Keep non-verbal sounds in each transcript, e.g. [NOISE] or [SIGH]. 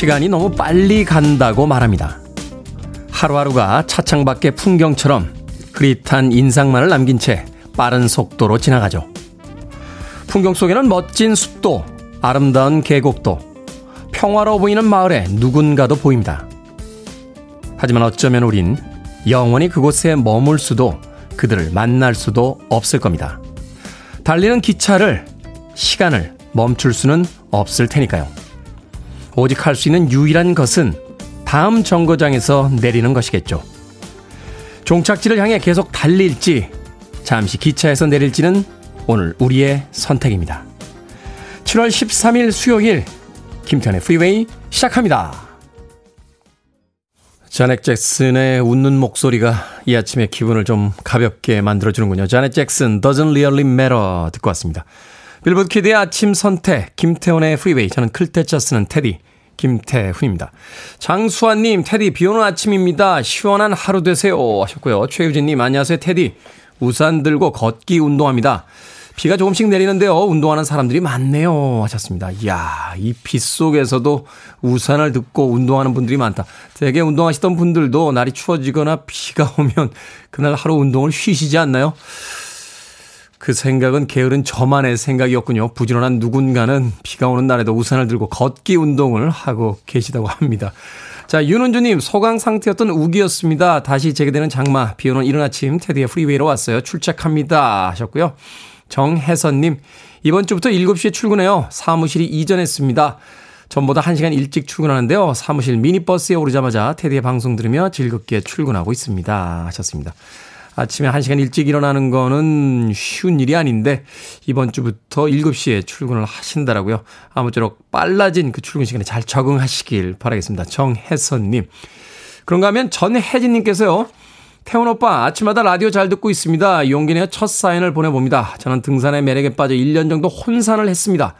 시간이 너무 빨리 간다고 말합니다. 하루하루가 차창 밖의 풍경처럼 흐릿한 인상만을 남긴 채 빠른 속도로 지나가죠. 풍경 속에는 멋진 숲도, 아름다운 계곡도, 평화로워 보이는 마을에 누군가도 보입니다. 하지만 어쩌면 우린 영원히 그곳에 머물 수도 그들을 만날 수도 없을 겁니다. 달리는 기차를, 시간을 멈출 수는 없을 테니까요. 오직 할 수 있는 유일한 것은 다음 정거장에서 내리는 것이겠죠. 종착지를 향해 계속 달릴지, 잠시 기차에서 내릴지는 오늘 우리의 선택입니다. 7월 13일 수요일, 김태현의 프리웨이 시작합니다. 자넷 잭슨의 웃는 목소리가 이 아침의 기분을 좀 가볍게 만들어주는군요. 자넷 잭슨, Doesn't Really Matter 듣고 왔습니다. 빌보드 kid의 아침 선택, 김태훈의 프리웨이. 저는 클 태 자 쓰는 테디, 김태훈입니다. 장수환님, 테디, 비 오는 아침입니다. 시원한 하루 되세요. 하셨고요. 최유진님, 안녕하세요, 테디. 우산 들고 걷기 운동합니다. 비가 조금씩 내리는데요. 운동하는 사람들이 많네요. 하셨습니다. 이야, 이 비 속에서도 우산을 들고 운동하는 분들이 많다. 대개 운동하시던 분들도 날이 추워지거나 비가 오면 그날 하루 운동을 쉬시지 않나요? 그 생각은 게으른 저만의 생각이었군요. 부지런한 누군가는 비가 오는 날에도 우산을 들고 걷기 운동을 하고 계시다고 합니다. 자, 윤은주님, 소강 상태였던 우기였습니다. 다시 재개되는 장마, 비 오는 이른 아침, 테디의 프리웨이로 왔어요. 출첵합니다. 하셨고요. 정혜선님, 이번 주부터 7시에 출근해요. 사무실이 이전했습니다. 전보다 1시간 일찍 출근하는데요. 사무실 미니버스에 오르자마자 테디의 방송 들으며 즐겁게 출근하고 있습니다. 하셨습니다. 아침에 1시간 일찍 일어나는 거는 쉬운 일이 아닌데 이번 주부터 7시에 출근을 하신다라고요. 아무쪼록 빨라진 그 출근 시간에 잘 적응하시길 바라겠습니다. 정혜선님. 그런가 하면 전혜진님께서요. 태훈 오빠 아침마다 라디오 잘 듣고 있습니다. 용기 내어 첫 사연을 보내봅니다. 저는 등산의 매력에 빠져 1년 정도 혼산을 했습니다.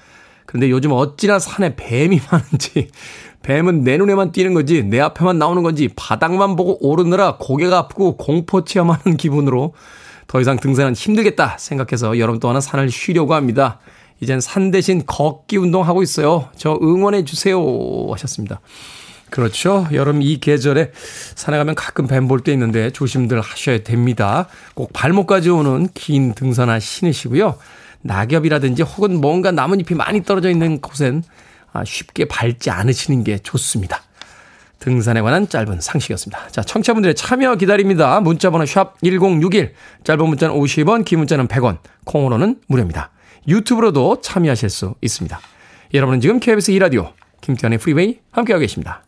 그런데 요즘 어찌나 산에 뱀이 많은지 뱀은 내 눈에만 띄는 건지 내 앞에만 나오는 건지 바닥만 보고 오르느라 고개가 아프고 공포 체험하는 기분으로 더 이상 등산은 힘들겠다 생각해서 여름 동안은 산을 쉬려고 합니다. 이젠 산 대신 걷기 운동하고 있어요. 저 응원해 주세요 하셨습니다. 그렇죠. 여름 이 계절에 산에 가면 가끔 뱀 볼 때 있는데 조심들 하셔야 됩니다. 꼭 발목까지 오는 긴 등산화 신으시고요. 낙엽이라든지 혹은 뭔가 나뭇잎이 많이 떨어져 있는 곳엔 아, 쉽게 밟지 않으시는 게 좋습니다. 등산에 관한 짧은 상식이었습니다. 자, 청취자분들의 참여 기다립니다. 문자번호 샵 1061, 짧은 문자는 50원, 긴 문자는 100원, 콩으로는 무료입니다. 유튜브로도 참여하실 수 있습니다. 여러분은 지금 KBS 2라디오, 김태훈의 프리웨이 함께하고 계십니다.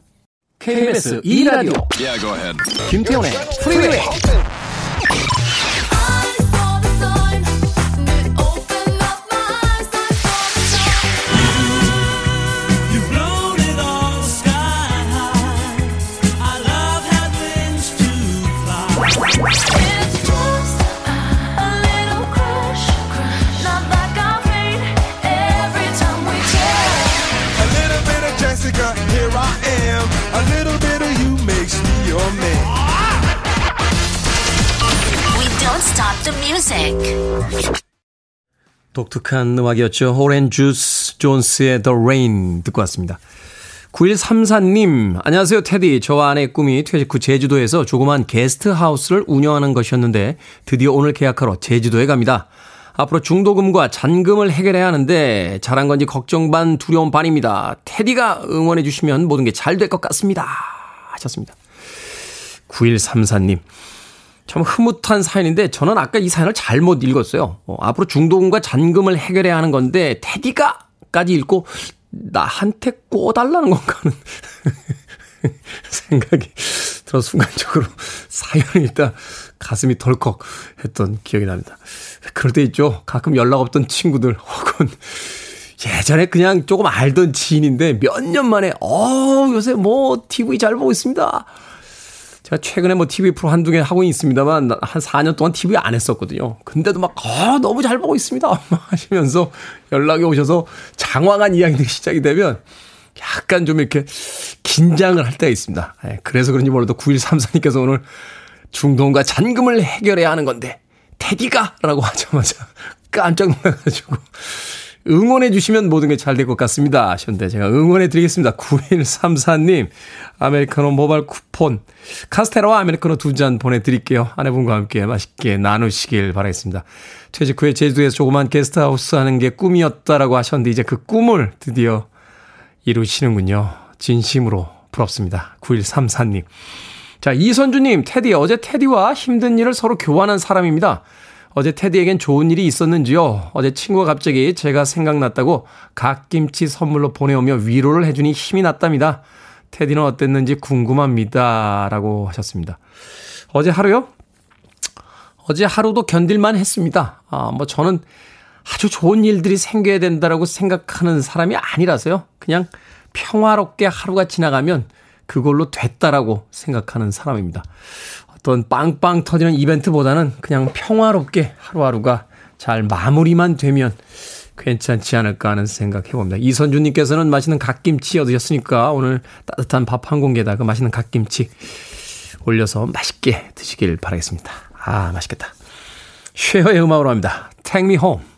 KBS 2라디오, yeah, 김태훈의 프리웨이 독특한 음악이었죠. 오렌 주스 존스의 The Rain 듣고 왔습니다. 9134님, 안녕하세요, 테디. 저와 아내의 꿈이 퇴직 후 제주도에서 조그만 게스트하우스를 운영하는 것이었는데 드디어 오늘 계약하러 제주도에 갑니다. 앞으로 중도금과 잔금을 해결해야 하는데 잘한 건지 걱정 반 두려움 반입니다. 테디가 응원해 주시면 모든 게 잘 될 것 같습니다. 하셨습니다. 9134님. 참 흐뭇한 사연인데 저는 아까 이 사연을 잘못 읽었어요. 어, 앞으로 중도금과 잔금을 해결해야 하는 건데 테디가까지 읽고 나한테 꿔달라는 건가는 [LAUGHS] 생각이 들어 순간적으로 [LAUGHS] 사연을 읽다 가슴이 덜컥 했던 기억이 납니다. 그럴 때 있죠. 가끔 연락 없던 친구들 혹은 예전에 그냥 조금 알던 지인인데 몇 년 만에 어 요새 뭐 TV 잘 보고 있습니다. 제가 최근에 뭐 TV 프로 한두 개 하고 있습니다만 한 4년 동안 TV 안 했었거든요. 근데도 막, 아, 너무 잘 보고 있습니다. [LAUGHS] 하시면서 연락이 오셔서 장황한 이야기들이 시작이 되면 약간 좀 이렇게 긴장을 할 때가 있습니다. 예, 그래서 그런지 몰라도 9134님께서 오늘 중동과 잔금을 해결해야 하는 건데, 테디가! 라고 하자마자 깜짝 놀라가지고 응원해 주시면 모든 게 잘 될 것 같습니다. 하셨는데 제가 응원해 드리겠습니다. 9134님, 아메리카노 모바일 쿠폰, 카스테라와 아메리카노 두 잔 보내드릴게요. 아내분과 함께 맛있게 나누시길 바라겠습니다. 퇴직 후에 제주도에서 조그만 게스트하우스 하는 게 꿈이었다라고 하셨는데 이제 그 꿈을 드디어 이루시는군요. 진심으로 부럽습니다. 9134님. 자, 이선주님, 테디, 어제 테디와 힘든 일을 서로 교환한 사람입니다. 어제 테디에겐 좋은 일이 있었는지요? 어제 친구가 갑자기 제가 생각났다고 갓김치 선물로 보내오며 위로를 해주니 힘이 났답니다. 테디는 어땠는지 궁금합니다. 라고 하셨습니다. 어제 하루요? 어제 하루도 견딜만 했습니다. 아, 뭐 저는 아주 좋은 일들이 생겨야 된다라고 생각하는 사람이 아니라서요. 그냥 평화롭게 하루가 지나가면 그걸로 됐다라고 생각하는 사람입니다. 어떤 빵빵 터지는 이벤트보다는 그냥 평화롭게 하루하루가 잘 마무리만 되면 괜찮지 않을까 하는 생각 해봅니다. 이선주님께서는 맛있는 갓김치 얻으셨으니까 오늘 따뜻한 밥 한 공기에다가 그 맛있는 갓김치 올려서 맛있게 드시길 바라겠습니다. 아, 맛있겠다. 쉐어의 음악으로 합니다. Take me home.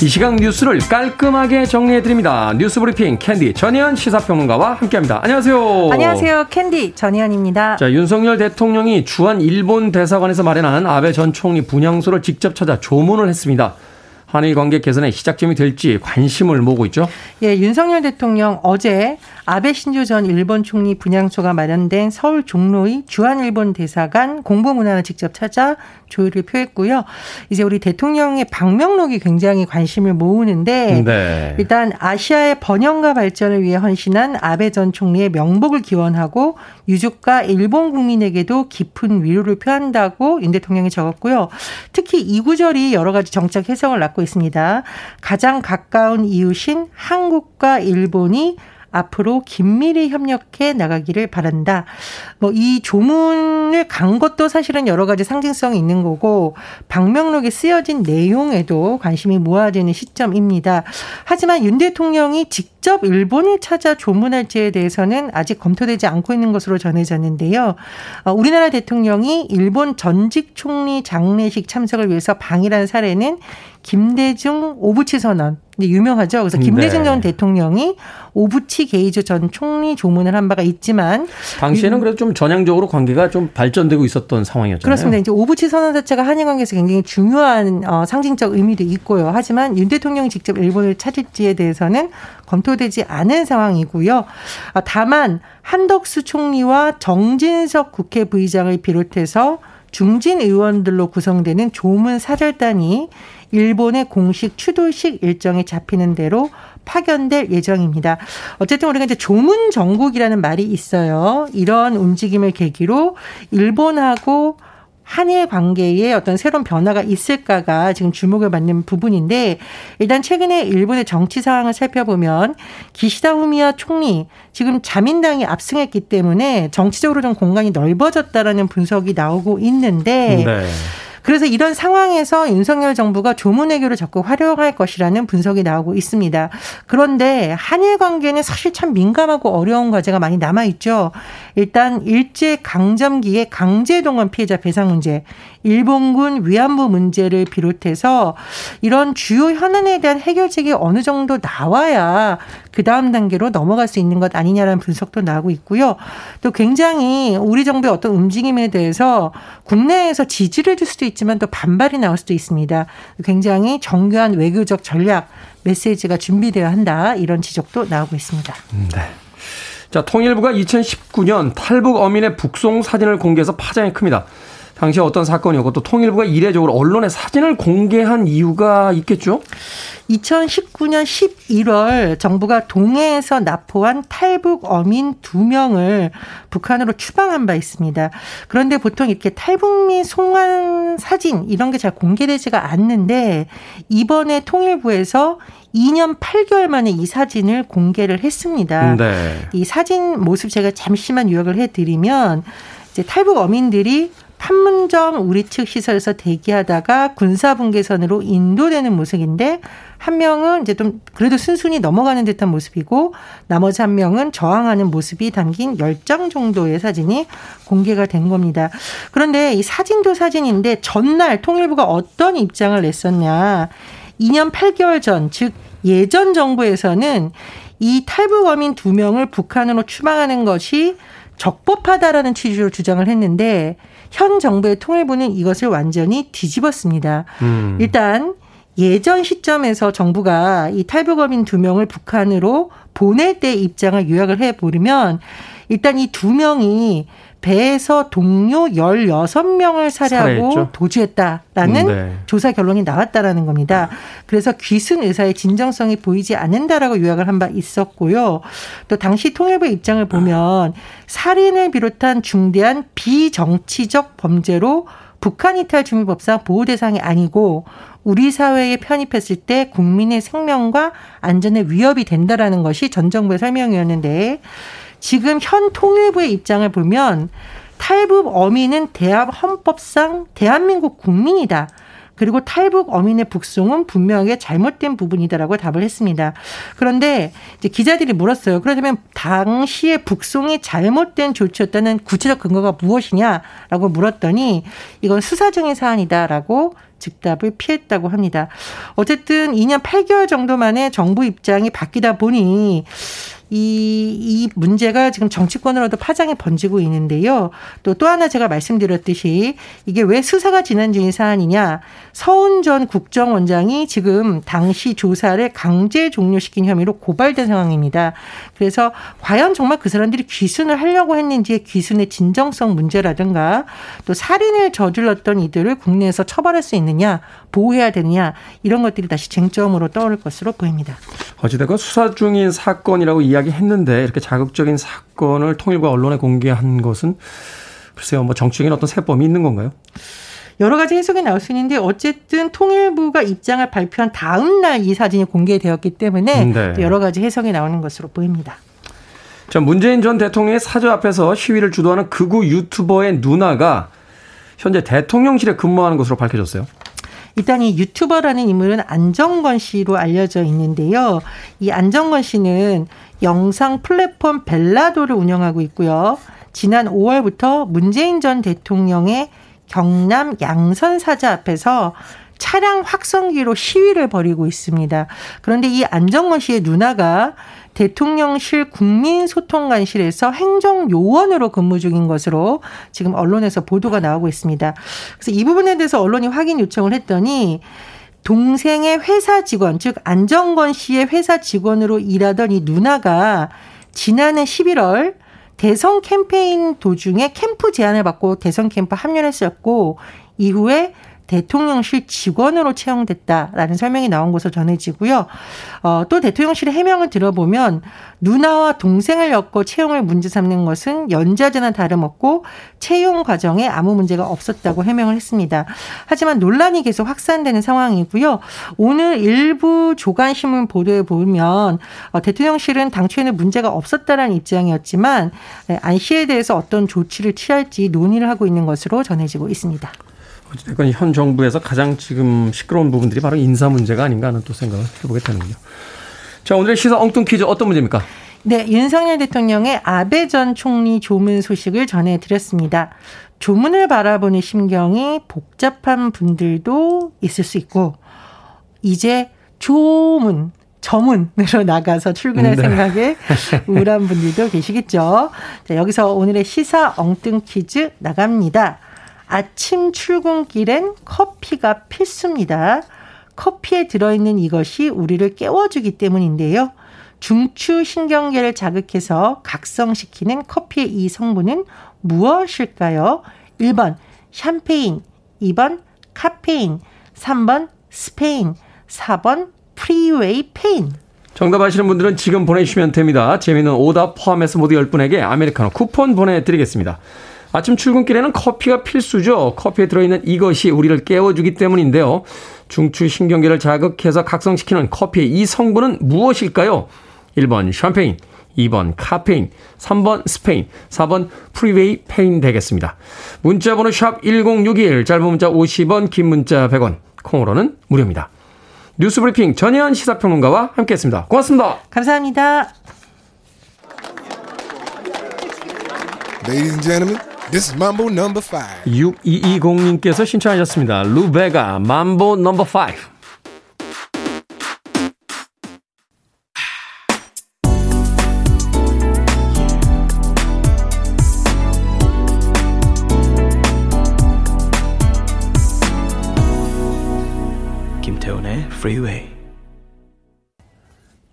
이 시각 뉴스를 깔끔하게 정리해드립니다. 뉴스 브리핑 캔디 전희연 시사평론가와 함께합니다. 안녕하세요. 안녕하세요. 캔디 전희연입니다. 자, 윤석열 대통령이 주한 일본 대사관에서 마련한 아베 전 총리 분향소를 직접 찾아 조문을 했습니다. 한일 관계 개선의 시작점이 될지 관심을 모으고 있죠. 예, 윤석열 대통령 어제 아베 신조 전 일본 총리 분향소가 마련된 서울 종로의 주한 일본 대사관 공보문화원을 직접 찾아 조율을 표했고요. 이제 우리 대통령의 방명록이 굉장히 관심을 모으는데 네. 일단 아시아의 번영과 발전을 위해 헌신한 아베 전 총리의 명복을 기원하고 유족과 일본 국민에게도 깊은 위로를 표한다고 윤 대통령이 적었고요. 특히 이 구절이 여러 가지 정책 해석을 낳고 있습니다. 가장 가까운 이웃인 한국과 일본이 앞으로 긴밀히 협력해 나가기를 바란다. 뭐 이 조문을 간 것도 사실은 여러 가지 상징성이 있는 거고 방명록에 쓰여진 내용에도 관심이 모아지는 시점입니다. 하지만 윤 대통령이 직접 일본을 찾아 조문할지에 대해서는 아직 검토되지 않고 있는 것으로 전해졌는데요. 어, 우리나라 대통령이 일본 전직 총리 장례식 참석을 위해서 방일한 사례는 김대중 오부치 선언 유명하죠. 그래서 김대중 네. 전 대통령이 오부치 게이조 전 총리 조문을 한 바가 있지만 당시에는 그래도 좀 전향적으로 관계가 좀 발전되고 있었던 상황이었잖아요. 그렇습니다. 이제 오부치 선언 자체가 한일 관계에서 굉장히 중요한 어, 상징적 의미도 있고요. 하지만 윤 대통령이 직접 일본을 찾을지에 대해서는 검토되지 않은 상황이고요. 아, 다만 한덕수 총리와 정진석 국회 부의장을 비롯해서 중진 의원들로 구성되는 조문 사절단이 일본의 공식 추도식 일정에 잡히는 대로 파견될 예정입니다. 어쨌든 우리가 이제 조문 정국이라는 말이 있어요. 이런 움직임을 계기로 일본하고 한일 관계에 어떤 새로운 변화가 있을까가 지금 주목을 받는 부분인데 일단 최근에 일본의 정치 상황을 살펴보면 기시다 후미야 총리 지금 자민당이 압승했기 때문에 정치적으로 좀 공간이 넓어졌다라는 분석이 나오고 있는데 네. 그래서 이런 상황에서 윤석열 정부가 조문 외교를 적극 활용할 것이라는 분석이 나오고 있습니다. 그런데 한일 관계는 사실 참 민감하고 어려운 과제가 많이 남아 있죠. 일단 일제 강점기의 강제 동원 피해자 배상 문제, 일본군 위안부 문제를 비롯해서 이런 주요 현안에 대한 해결책이 어느 정도 나와야 그 다음 단계로 넘어갈 수 있는 것 아니냐라는 분석도 나오고 있고요. 또 굉장히 우리 정부의 어떤 움직임에 대해서 국내에서 지지를 줄 수도 있지만 또 반발이 나올 수도 있습니다. 굉장히 정교한 외교적 전략 메시지가 준비되어야 한다 이런 지적도 나오고 있습니다. 네. 자, 통일부가 2019년 탈북 어민의 북송 사진을 공개해서 파장이 큽니다. 당시 어떤 사건이었고 또 통일부가 이례적으로 언론에 사진을 공개한 이유가 있겠죠? 2019년 11월 정부가 동해에서 납포한 탈북 어민 2명을 북한으로 추방한 바 있습니다. 그런데 보통 이렇게 탈북민 송환 사진 이런 게 잘 공개되지가 않는데 이번에 통일부에서 2년 8개월 만에 이 사진을 공개를 했습니다. 네. 이 사진 모습 제가 잠시만 요약을 해드리면 이제 탈북 어민들이 판문점 우리 측 시설에서 대기하다가 군사 분계선으로 인도되는 모습인데 한 명은 이제 좀 그래도 순순히 넘어가는 듯한 모습이고 나머지 한 명은 저항하는 모습이 담긴 10장 정도의 사진이 공개가 된 겁니다. 그런데 이 사진도 사진인데 전날 통일부가 어떤 입장을 냈었냐. 2년 8개월 전, 즉 예전 정부에서는 이 탈북 어민 두 명을 북한으로 추방하는 것이 적법하다라는 취지로 주장을 했는데 현 정부의 통일부는 이것을 완전히 뒤집었습니다. 음. 일단 예전 시점에서 정부가 이 탈북어민 두 명을 북한으로 보낼 때 입장을 요약을 해 보면 일단 이 두 명이 배에서 동료 16명을 살해하고 살해했죠? 도주했다라는 네. 조사 결론이 나왔다라는 겁니다. 그래서 귀순 의사의 진정성이 보이지 않는다라고 요약을 한 바 있었고요. 또 당시 통일부 입장을 보면 살인을 비롯한 중대한 비정치적 범죄로 북한 이탈 주민법상 보호 대상이 아니고 우리 사회에 편입했을 때 국민의 생명과 안전에 위협이 된다라는 것이 전 정부의 설명이었는데 지금 현 통일부의 입장을 보면 탈북 어민은 대합 헌법상 대한민국 국민이다. 그리고 탈북 어민의 북송은 분명하게 잘못된 부분이다라고 답을 했습니다. 그런데 이제 기자들이 물었어요. 그렇다면 당시의 북송이 잘못된 조치였다는 구체적 근거가 무엇이냐라고 물었더니 이건 수사 중의 사안이다라고 즉답을 피했다고 합니다. 어쨌든 2년 8개월 정도 만에 정부 입장이 바뀌다 보니 이, 이 문제가 지금 정치권으로도 파장이 번지고 있는데요. 또, 또 하나 제가 말씀드렸듯이 이게 왜 수사가 진행 중인 사안이냐. 서훈 전 국정원장이 지금 당시 조사를 강제 종료시킨 혐의로 고발된 상황입니다. 그래서 과연 정말 그 사람들이 귀순을 하려고 했는지의 귀순의 진정성 문제라든가 또 살인을 저질렀던 이들을 국내에서 처벌할 수 있느냐, 보호해야 되느냐, 이런 것들이 다시 쟁점으로 떠오를 것으로 보입니다. 어찌됐건 수사 중인 사건이라고 이야기했는데 이렇게 자극적인 사건을 통일과 언론에 공개한 것은 글쎄요, 뭐 정치적인 어떤 세법이 있는 건가요? 여러 가지 해석이 나올 수 있는데 어쨌든 통일부가 입장을 발표한 다음 날 이 사진이 공개되었기 때문에 네. 여러 가지 해석이 나오는 것으로 보입니다. 자, 문재인 전 대통령의 사저 앞에서 시위를 주도하는 극우 유튜버의 누나가 현재 대통령실에 근무하는 것으로 밝혀졌어요. 일단 이 유튜버라는 인물은 안정건 씨로 알려져 있는데요. 이 안정건 씨는 영상 플랫폼 벨라도를 운영하고 있고요. 지난 5월부터 문재인 전 대통령의 경남 양선 사자 앞에서 차량 확성기로 시위를 벌이고 있습니다. 그런데 이 안정건 씨의 누나가 대통령실 국민소통관실에서 행정요원으로 근무 중인 것으로 지금 언론에서 보도가 나오고 있습니다. 그래서 이 부분에 대해서 언론이 확인 요청을 했더니 동생의 회사 직원, 즉 안정건 씨의 회사 직원으로 일하던 이 누나가 지난해 11월 대선 캠페인 도중에 캠프 제안을 받고 대선 캠프 합류를 했었고 이후에 대통령실 직원으로 채용됐다라는 설명이 나온 것으로 전해지고요. 어, 또 대통령실의 해명을 들어보면 누나와 동생을 엮고 채용을 문제 삼는 것은 연자제나 다름없고 채용 과정에 아무 문제가 없었다고 해명을 했습니다. 하지만 논란이 계속 확산되는 상황이고요. 오늘 일부 조간신문 보도에 보면 어, 대통령실은 당초에는 문제가 없었다라는 입장이었지만 네, 안 씨에 대해서 어떤 조치를 취할지 논의를 하고 있는 것으로 전해지고 있습니다. 어쨌든 현 정부에서 가장 지금 시끄러운 부분들이 바로 인사 문제가 아닌가 하는 또 생각을 해보게 되는군요. 자, 오늘의 시사 엉뚱 퀴즈 어떤 문제입니까? 네, 윤석열 대통령의 아베 전 총리 조문 소식을 전해드렸습니다. 조문을 바라보는 심경이 복잡한 분들도 있을 수 있고, 이제 조문, 저문으로 나가서 출근할 네. 생각에 우울한 분들도 계시겠죠. 자, 여기서 오늘의 시사 엉뚱 퀴즈 나갑니다. 아침 출근길엔 커피가 필수입니다. 커피에 들어있는 이것이 우리를 깨워주기 때문인데요. 중추신경계를 자극해서 각성시키는 커피의 이 성분은 무엇일까요? 1번 샴페인, 2번 카페인, 3번 스페인, 4번 프리웨이 폐인. 정답 아시는 분들은 지금 보내주시면 됩니다. 재미있는 오답 포함해서 모두 10분에게 아메리카노 쿠폰 보내드리겠습니다. 아침 출근길에는 커피가 필수죠. 커피에 들어있는 이것이 우리를 깨워주기 때문인데요. 중추 신경계를 자극해서 각성시키는 커피의 이 성분은 무엇일까요? 1번 샴페인, 2번 카페인, 3번 스페인, 4번 프리웨이 폐인 되겠습니다. 문자 번호 샵 1061, 짧은 문자 50원, 긴 문자 100원, 콩으로는 무료입니다. 뉴스 브리핑 전혜연 시사평론가와 함께했습니다. 고맙습니다. 감사합니다. Ladies and gentlemen, this is Mambo number 5. 6220님께서 신청하셨습니다. 루베가 mambo number 5. 김태훈의 Freeway.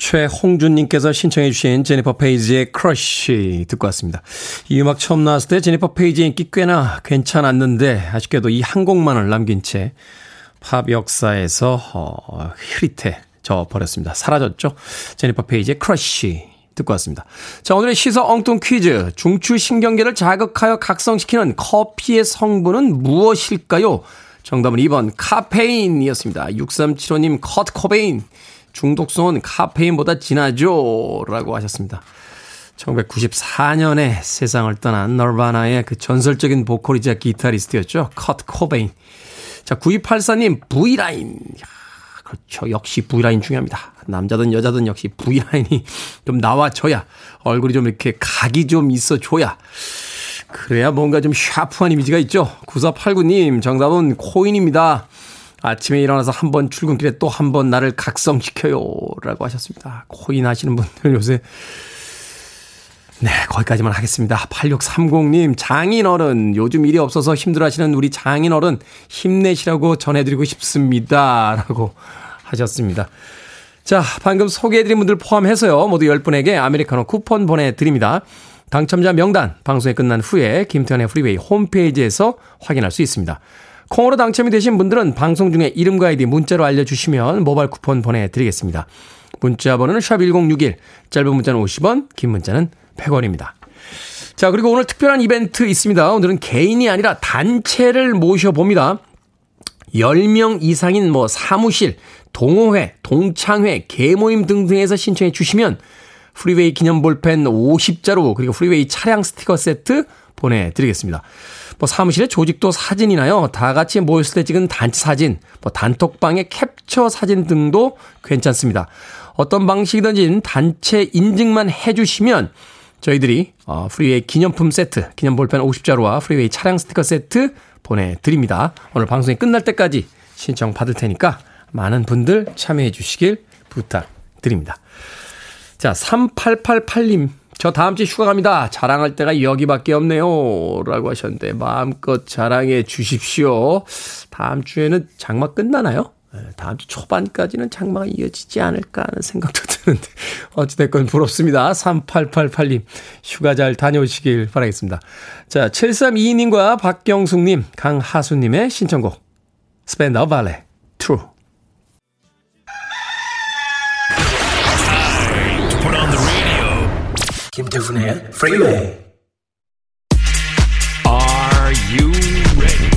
최홍준님께서 신청해 주신 제니퍼 페이지의 Crush 듣고 왔습니다. 이 음악 처음 나왔을 때 제니퍼 페이지의 인기 꽤나 괜찮았는데 아쉽게도 이 한 곡만을 남긴 채 팝 역사에서 어, 흐릿해 져 버렸습니다. 사라졌죠. 제니퍼 페이지의 Crush 듣고 왔습니다. 자, 오늘의 시사 엉뚱 퀴즈. 중추신경계를 자극하여 각성시키는 커피의 성분은 무엇일까요? 정답은 2번 카페인이었습니다. 6375님 커트 코베인. 중독성은 카페인보다 진하죠. 라고 하셨습니다. 1994년에 세상을 떠난 널바나의 그 전설적인 보컬이자 기타리스트였죠. 커트 코베인. 자, 9284님, V라인. 그렇죠. 역시 V라인 중요합니다. 남자든 여자든 역시 V라인이 좀 나와줘야 얼굴이 좀 이렇게 각이 좀 있어줘야 그래야 뭔가 좀 샤프한 이미지가 있죠. 9489님, 정답은 코인입니다. 아침에 일어나서 한 번 출근길에 또 한 번 나를 각성시켜요. 라고 하셨습니다. 코인 하시는 분들 요새 네, 거기까지만 하겠습니다. 8630님, 장인어른, 요즘 일이 없어서 힘들어 하시는 우리 장인어른, 힘내시라고 전해드리고 싶습니다. 라고 하셨습니다. 자, 방금 소개해드린 분들 포함해서요, 모두 10분에게 아메리카노 쿠폰 보내드립니다. 당첨자 명단, 방송이 끝난 후에 김태훈의 프리웨이 홈페이지에서 확인할 수 있습니다. 콩으로 당첨이 되신 분들은 방송 중에 이름과 아이디 문자로 알려주시면 모바일 쿠폰 보내드리겠습니다. 문자 번호는 샵1061, 짧은 문자는 50원, 긴 문자는 100원입니다. 자, 그리고 오늘 특별한 이벤트 있습니다. 오늘은 개인이 아니라 단체를 모셔봅니다. 10명 이상인 뭐 사무실, 동호회, 동창회, 계모임 등등에서 신청해 주시면 프리웨이 기념 볼펜 50자루 그리고 프리웨이 차량 스티커 세트 보내드리겠습니다. 뭐 사무실의 조직도 사진이나요. 다 같이 모였을 때 찍은 단체 사진, 뭐 단톡방의 캡처 사진 등도 괜찮습니다. 어떤 방식이든지 단체 인증만 해주시면 저희들이 어, 프리웨이 기념품 세트, 기념 볼펜 50자루와 프리웨이 차량 스티커 세트 보내드립니다. 오늘 방송이 끝날 때까지 신청 받을 테니까 많은 분들 참여해 주시길 부탁드립니다. 자, 3888님. 저 다음 주에 휴가 갑니다. 자랑할 때가 여기밖에 없네요. 라고 하셨는데, 마음껏 자랑해 주십시오. 다음 주에는 장마 끝나나요? 네, 다음 주 초반까지는 장마가 이어지지 않을까 하는 생각도 [LAUGHS] 드는데, 어찌됐건 부럽습니다. 3888님, 휴가 잘 다녀오시길 바라겠습니다. 자, 7322님과 박경숙님, 강하수님의 신청곡, Spandau Ballet, True. 김태훈의 Freeway. Are you ready?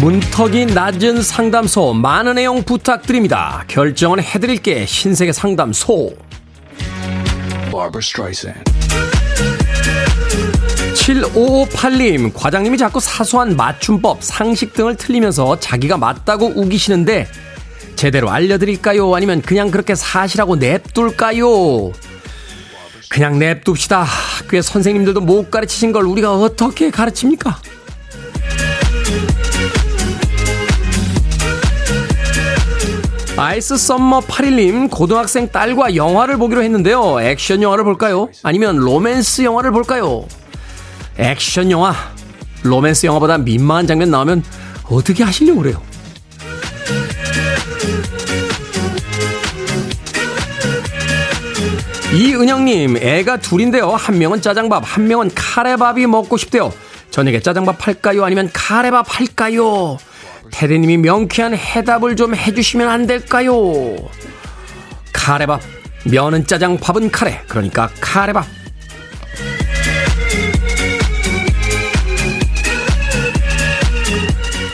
문턱이 낮은 상담소 많은 내용 부탁드립니다. 결정은 해드릴게 신세계 상담소. Barbara Streisand. 7558님, 과장님이 자꾸 사소한 맞춤법, 상식 등을 틀리면서 자기가 맞다고 우기시는데, 제대로 알려드릴까요? 아니면 그냥 그렇게 사실하고 냅둘까요? 그냥 냅둡시다. 학교에 선생님들도 못 가르치신 걸 우리가 어떻게 가르칩니까? 아이스 썸머 8일님, 고등학생 딸과 영화를 보기로 했는데요. 액션 영화를 볼까요? 아니면 로맨스 영화를 볼까요? 액션 영화, 로맨스 영화보다 민망한 장면 나오면 어떻게 하시려고 그래요? 이은영님, 애가 둘인데요. 한 명은 짜장밥, 한 명은 카레밥이 먹고 싶대요. 저녁에 짜장밥 할까요? 아니면 카레밥 할까요? 테디님이 명쾌한 해답을 좀 해주시면 안 될까요? 카레밥, 면은 짜장, 밥은 카레. 그러니까 카레밥.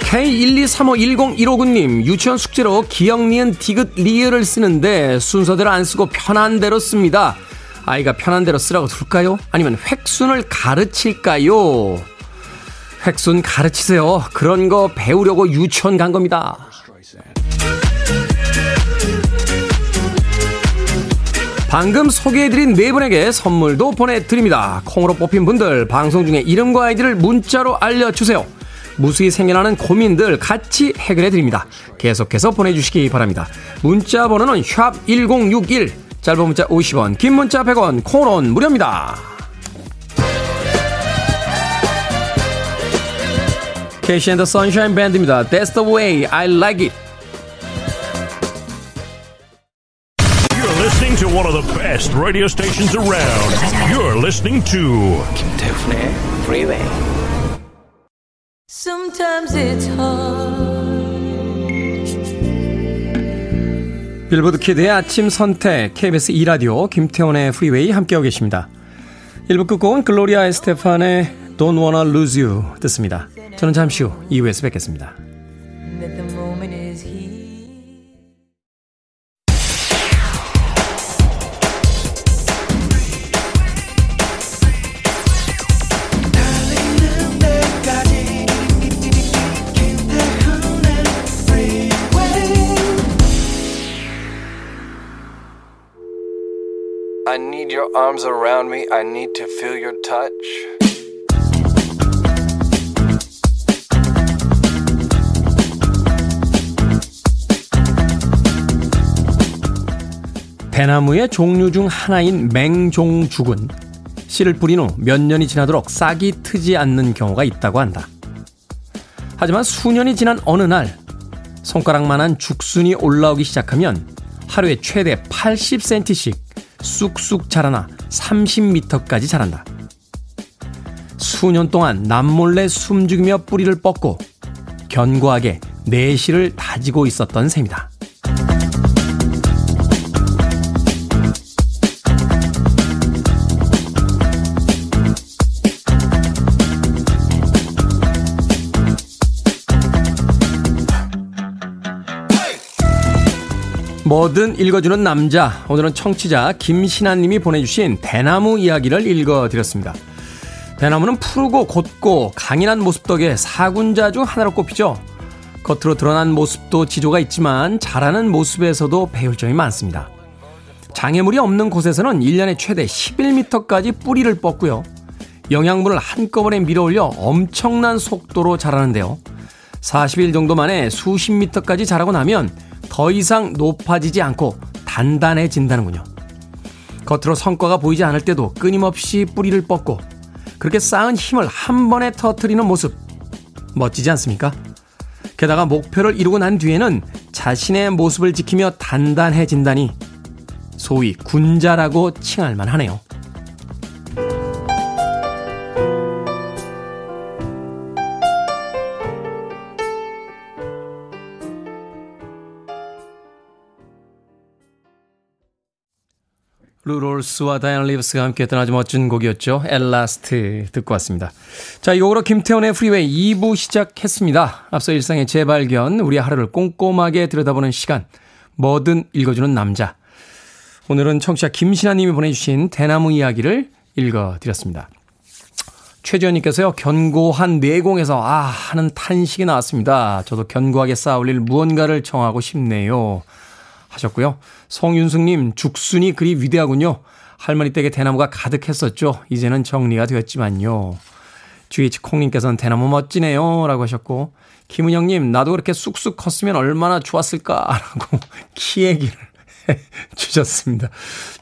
K123510159님, 유치원 숙제로 기억, 니은, 디귿, 리을을 쓰는데 순서대로 안 쓰고 편한 대로 씁니다. 아이가 편한 대로 쓰라고 둘까요? 아니면 획순을 가르칠까요? 획순 가르치세요. 그런 거 배우려고 유치원 간 겁니다. 방금 소개해드린 네 분에게 선물도 보내드립니다. 콩으로 뽑힌 분들 방송 중에 이름과 아이디를 문자로 알려주세요. 무수히 생겨나는 고민들 같이 해결해 드립니다. 계속해서 보내주시기 바랍니다. 문자 번호는 샵 1061, 짧은 문자 50원, 긴 문자 100원, 콩은 무료입니다. 캐시 앤더 선샤인 밴드입니다. That's the way I like it. You're listening to one of the best radio stations around. You're listening to 김태훈의 Freeway. Sometimes it's hard. 빌보드 키드의 아침 선택 KBS 2라디오 김태원의 프리웨이 함께하고 계십니다. 1부 끝곡은 글로리아 에스테판의 Don't Wanna Lose You 듣습니다. 저는 잠시 후 2부에서 뵙겠습니다. Need your arms around me. I need to feel your touch. 대나무의 종류 중 하나인 맹종죽은 씨를 뿌린 후 몇 년이 지나도록 싹이 트지 않는 경우가 있다고 한다. 하지만 수년이 지난 어느 날 손가락만한 죽순이 올라오기 시작하면 하루에 최대 80cm씩 쑥쑥 자라나 30m까지 자란다. 수년 동안 남몰래 숨죽이며 뿌리를 뻗고 견고하게 내실을 다지고 있었던 셈이다. 뭐든 읽어주는 남자. 오늘은 청취자 김신아님이 보내주신 대나무 이야기를 읽어드렸습니다. 대나무는 푸르고 곧고 강인한 모습 덕에 사군자 중 하나로 꼽히죠. 겉으로 드러난 모습도 지조가 있지만 자라는 모습에서도 배울 점이 많습니다. 장애물이 없는 곳에서는 1년에 최대 11m까지 뿌리를 뻗고요. 영양분을 한꺼번에 밀어올려 엄청난 속도로 자라는데요. 40일 정도 만에 수십 미터까지 자라고 나면 더 이상 높아지지 않고 단단해진다는군요. 겉으로 성과가 보이지 않을 때도 끊임없이 뿌리를 뻗고 그렇게 쌓은 힘을 한 번에 터트리는 모습 멋지지 않습니까? 게다가 목표를 이루고 난 뒤에는 자신의 모습을 지키며 단단해진다니 소위 군자라고 칭할 만하네요. 루 롤스와 다이언 리브스가 함께했던 아주 멋진 곡이었죠. At Last 듣고 왔습니다. 자, 이곡으로 김태훈의 프리웨이 2부 시작했습니다. 앞서 일상의 재발견, 우리 하루를 꼼꼼하게 들여다보는 시간, 뭐든 읽어주는 남자. 오늘은 청취자 김신아님이 보내주신 대나무 이야기를 읽어드렸습니다. 최지현님께서요, 견고한 내공에서, 아, 하는 탄식이 나왔습니다. 저도 견고하게 쌓아올릴 무언가를 정하고 싶네요. 하셨고요. 송윤숙님, 죽순이 그리 위대하군요. 할머니 댁에 대나무가 가득했었죠. 이제는 정리가 되었지만요. GH 콩님께서는 대나무 멋지네요. 라고 하셨고, 김은영님, 나도 그렇게 쑥쑥 컸으면 얼마나 좋았을까. 라고 [LAUGHS] 키 얘기를 해 [LAUGHS] 주셨습니다.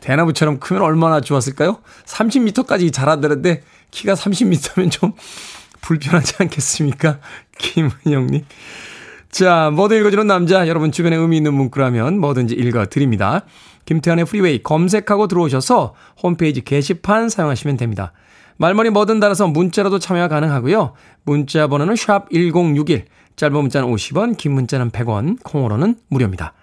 대나무처럼 크면 얼마나 좋았을까요? 30m까지 자라는데 키가 30m면 좀 불편하지 않겠습니까? 김은영님. 자, 뭐든 읽어주는 남자. 여러분 주변에 의미 있는 문구라면 뭐든지 읽어드립니다. 김태훈의 프리웨이 검색하고 들어오셔서 홈페이지 게시판 사용하시면 됩니다. 말머리 뭐든 달아서 문자라도 참여가 가능하고요. 문자 번호는 샵 1061, 짧은 문자는 50원, 긴 문자는 100원, 콩으로는 무료입니다.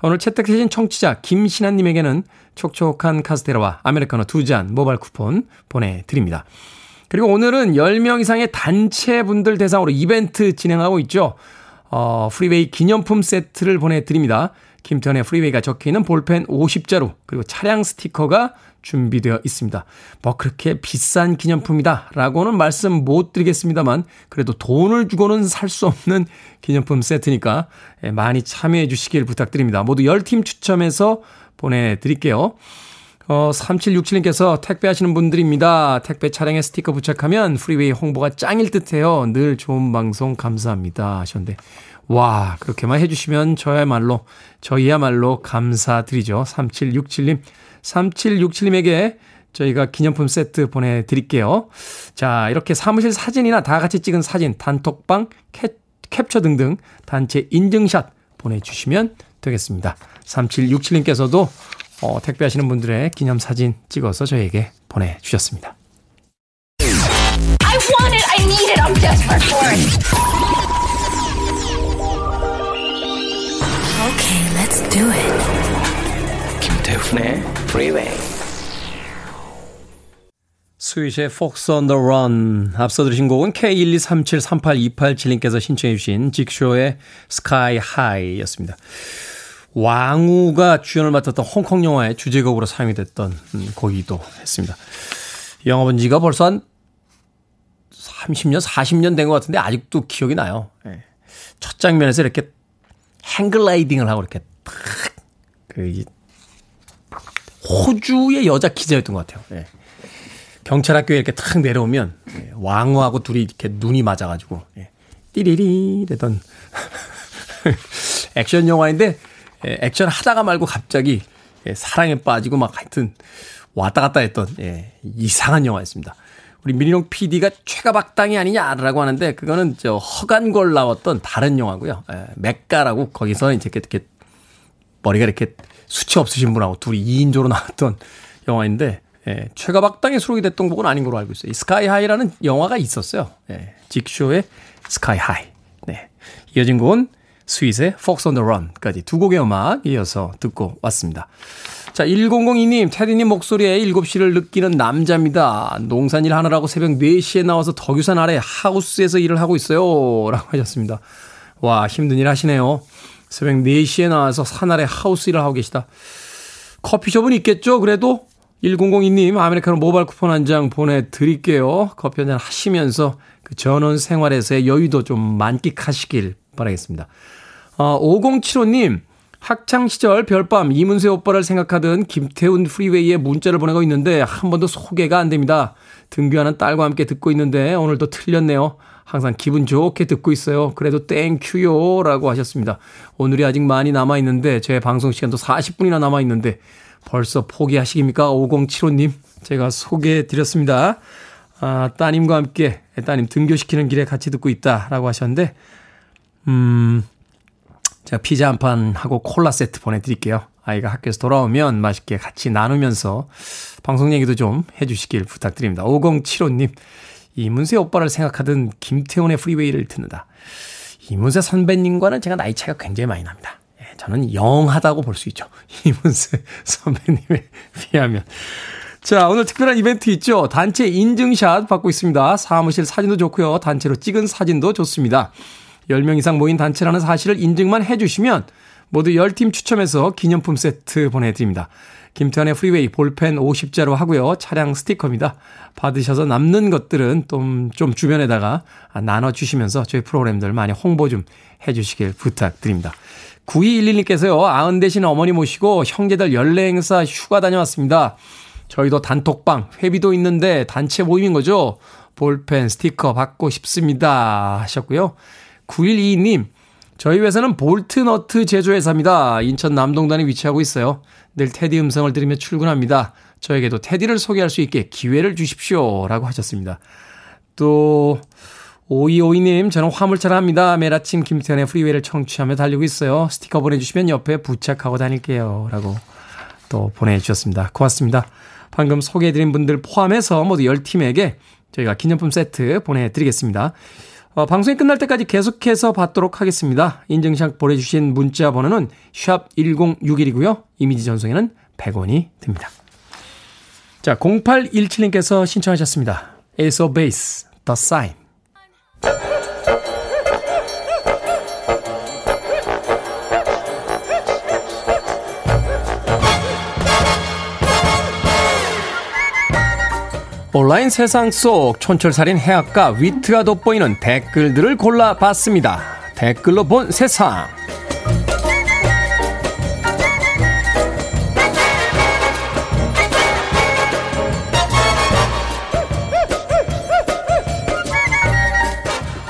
오늘 채택해주신 청취자 김신아님에게는 촉촉한 카스테라와 아메리카노 두 잔 모바일 쿠폰 보내드립니다. 그리고 오늘은 10명 이상의 단체분들 대상으로 이벤트 진행하고 있죠. 어, 프리웨이 기념품 세트를 보내드립니다. 김태훈의 프리웨이가 적혀있는 볼펜 50자루, 그리고 차량 스티커가 준비되어 있습니다. 뭐 그렇게 비싼 기념품이다 라고는 말씀 못 드리겠습니다만 그래도 돈을 주고는 살 수 없는 기념품 세트니까 예, 많이 참여해 주시길 부탁드립니다. 모두 10팀 추첨해서 보내드릴게요. 어, 3767님께서 택배하시는 분들입니다. 택배 차량에 스티커 부착하면 프리웨이 홍보가 짱일 듯 해요. 늘 좋은 방송 감사합니다. 하셨는데, 와, 그렇게만 해주시면 저야말로, 저희야말로 감사드리죠. 3767님. 3767님에게 저희가 기념품 세트 보내드릴게요. 자, 이렇게 사무실 사진이나 다 같이 찍은 사진, 단톡방, 캡, 캡처 등등 단체 인증샷 보내주시면 되겠습니다. 3767님께서도 어, 택배하시는 분들의 기념사진 찍어서 저에게 보내주셨습니다. I want it. I need it. I'm desperate for it. Okay, let's do it. 김태훈의 Freeway. 스위시의 Fox on the Run. 앞서 들으신 곡은 K123738287님께서 신청해 주신 직쇼의 Sky High 였습니다. 왕우가 주연을 맡았던 홍콩 영화의 주제곡으로 사용이 됐던 음, 곡이기도 했습니다. 영화 본 지가 벌써 한 30년, 40년 된 것 같은데 아직도 기억이 나요. 예. 첫 장면에서 이렇게 행글라이딩을 하고 이렇게 탁, 그, 호주의 여자 기자였던 것 같아요. 예. 경찰 학교에 이렇게 탁 내려오면 예, 왕후하고 둘이 이렇게 눈이 맞아가지고 예, 띠리리 이랬던 [LAUGHS] 액션 영화인데 예, 액션 하다가 말고 갑자기 예, 사랑에 빠지고 막 하여튼 왔다 갔다 했던 예, 이상한 영화였습니다. 우리 민희룡 PD가 최가박당이 아니냐라고 하는데 그거는 저 허간골 나왔던 다른 영화고요. 예, 맥가라고 거기서 이제 이렇게, 머리가 이렇게 수치 없으신 분하고 둘이 2인조로 나왔던 영화인데 예, 최가박당에 수록이 됐던 곡은 아닌 걸로 알고 있어요. 스카이 하이라는 영화가 있었어요. 예, 직쇼의 Sky High. 네. 이어진 곡은 스윗의 Fox on the Run까지 두 곡의 음악 이어서 듣고 왔습니다. 자, 1002님, 테디님 목소리에 7시를 느끼는 남자입니다. 농산일 하느라고 새벽 4시에 나와서 덕유산 아래 하우스에서 일을 하고 있어요. 라고 하셨습니다. 와, 힘든 일 하시네요. 새벽 4시에 나와서 산 아래 하우스 일을 하고 계시다. 커피숍은 있겠죠? 그래도 1002님, 아메리카노 모바일 쿠폰 한 장 보내드릴게요. 커피 한 잔 하시면서 그 전원 생활에서의 여유도 좀 만끽하시길 바라겠습니다. 어, 5075님, 학창시절 별밤 이문세 오빠를 생각하던 김태훈 프리웨이에 문자를 보내고 있는데 한 번도 소개가 안 됩니다. 등교하는 딸과 함께 듣고 있는데 오늘도 틀렸네요. 항상 기분 좋게 듣고 있어요. 그래도 땡큐요. 라고 하셨습니다. 오늘이 아직 많이 남아있는데, 제 방송 시간도 40분이나 남아있는데, 벌써 포기하시깁니까? 5075님. 제가 소개해 드렸습니다. 아, 따님과 함께, 따님 등교시키는 길에 같이 듣고 있다. 라고 하셨는데, 음, 제가 피자 한 판 하고 콜라 세트 보내드릴게요. 아이가 학교에서 돌아오면 맛있게 같이 나누면서 방송 얘기도 좀 해주시길 부탁드립니다. 5075님, 이문세 오빠를 생각하던 김태훈의 프리웨이를 듣는다. 이문세 선배님과는 제가 나이 차이가 굉장히 많이 납니다. 예, 저는 young하다고 볼 수 있죠. [LAUGHS] 이문세 선배님에 비하면. 자, 오늘 특별한 이벤트 있죠. 단체 인증샷 받고 있습니다. 사무실 사진도 좋고요. 단체로 찍은 사진도 좋습니다. 10명 이상 모인 단체라는 사실을 인증만 해주시면 모두 10팀 추첨해서 기념품 세트 보내드립니다. 김태훈의 프리웨이 볼펜 50자루 하고요. 차량 스티커입니다. 받으셔서 남는 것들은 좀, 좀 주변에다가 나눠주시면서 저희 프로그램들 많이 홍보 좀 해주시길 부탁드립니다. 9211님께서요. 아흔 되신 어머니 모시고 형제들 연례 행사 휴가 다녀왔습니다. 저희도 단톡방, 회비도 있는데 단체 모임인 거죠? 볼펜, 스티커 받고 싶습니다. 하셨고요. 9122님, 저희 회사는 볼트너트 제조회사입니다. 인천 남동공단에 위치하고 있어요. 늘 테디 음성을 들으며 출근합니다. 저에게도 테디를 소개할 수 있게 기회를 주십시오. 라고 하셨습니다. 또, 5252님, 저는 화물차를 합니다. 매일 아침 김태훈의 프리웨이를 청취하며 달리고 있어요. 스티커 보내주시면 옆에 부착하고 다닐게요. 라고 또 보내주셨습니다. 고맙습니다. 방금 소개해드린 분들 포함해서 모두 10팀에게 저희가 기념품 세트 보내드리겠습니다. 어, 방송이 끝날 때까지 계속해서 받도록 하겠습니다. 인증샷 보내주신 문자 번호는 샵 1061이고요. 이미지 전송에는 100원이 듭니다. 자, 0817님께서 신청하셨습니다. Ace of Base, The Sign. 온라인 세상 속 촌철살인 해악과 위트가 돋보이는 댓글들을 골라봤습니다. 댓글로 본 세상.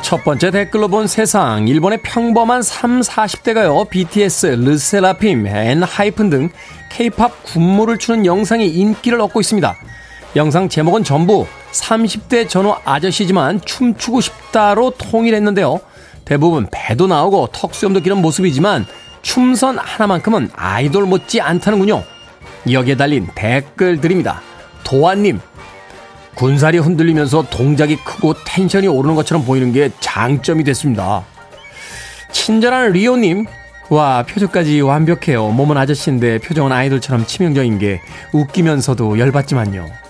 첫 번째 댓글로 본 세상. 일본의 평범한 3, 40대가요. BTS, 르세라핌, 엔하이픈 등 케이팝 군무를 추는 영상이 인기를 얻고 있습니다. 영상 제목은 전부 30대 전후 아저씨지만 춤추고 싶다로 통일했는데요. 대부분 배도 나오고 턱수염도 기른 모습이지만 춤선 하나만큼은 아이돌 못지 않다는군요. 여기에 달린 댓글들입니다. 도안님, 군살이 흔들리면서 동작이 크고 텐션이 오르는 것처럼 보이는 게 장점이 됐습니다. 친절한 리오님, 와, 표정까지 완벽해요. 몸은 아저씨인데 표정은 아이돌처럼 치명적인 게 웃기면서도 열받지만요.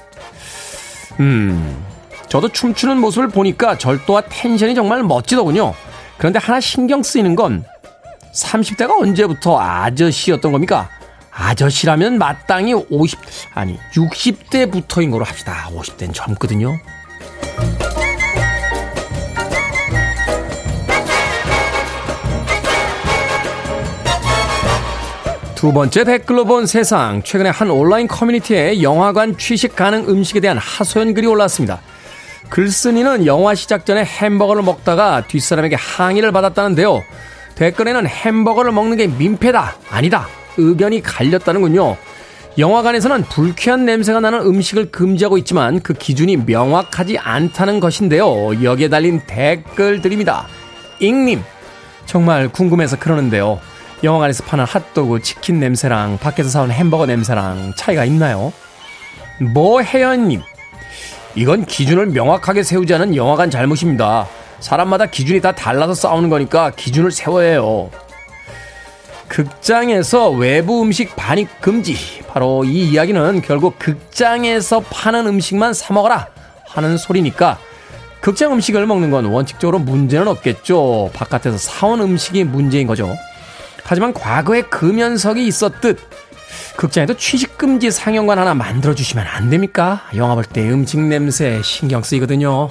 음, 저도 춤추는 모습을 보니까 절도와 텐션이 정말 멋지더군요. 그런데 하나 신경 쓰이는 건 30대가 언제부터 아저씨였던 겁니까? 아저씨라면 마땅히 50, 아니, 60대부터인 거로 합시다. 50대는 젊거든요. 두 번째 댓글로 본 세상. 최근에 한 온라인 커뮤니티에 영화관 취식 가능 음식에 대한 하소연 글이 올랐습니다. 글쓴이는 영화 시작 전에 햄버거를 먹다가 뒷사람에게 항의를 받았다는데요. 댓글에는 햄버거를 먹는 게 민폐다, 아니다, 의견이 갈렸다는군요. 영화관에서는 불쾌한 냄새가 나는 음식을 금지하고 있지만 그 기준이 명확하지 않다는 것인데요. 여기에 달린 댓글들입니다. 잉님, 정말 궁금해서 그러는데요. 영화관에서 파는 핫도그, 치킨 냄새랑 밖에서 사온 햄버거 냄새랑 차이가 있나요? 뭐혜연님, 이건 기준을 명확하게 세우지 않은 영화관 잘못입니다. 사람마다 기준이 다 달라서 싸우는 거니까 기준을 세워야 해요. 극장에서 외부 음식 반입 금지. 바로 이 이야기는 결국 극장에서 파는 음식만 사 먹어라 하는 소리니까 극장 음식을 먹는 건 원칙적으로 문제는 없겠죠. 바깥에서 사온 음식이 문제인 거죠. 하지만 과거에 금연석이 있었듯 극장에도 취직금지 상영관 하나 만들어주시면 안 됩니까? 영화 볼 때 음식 냄새 신경 쓰이거든요.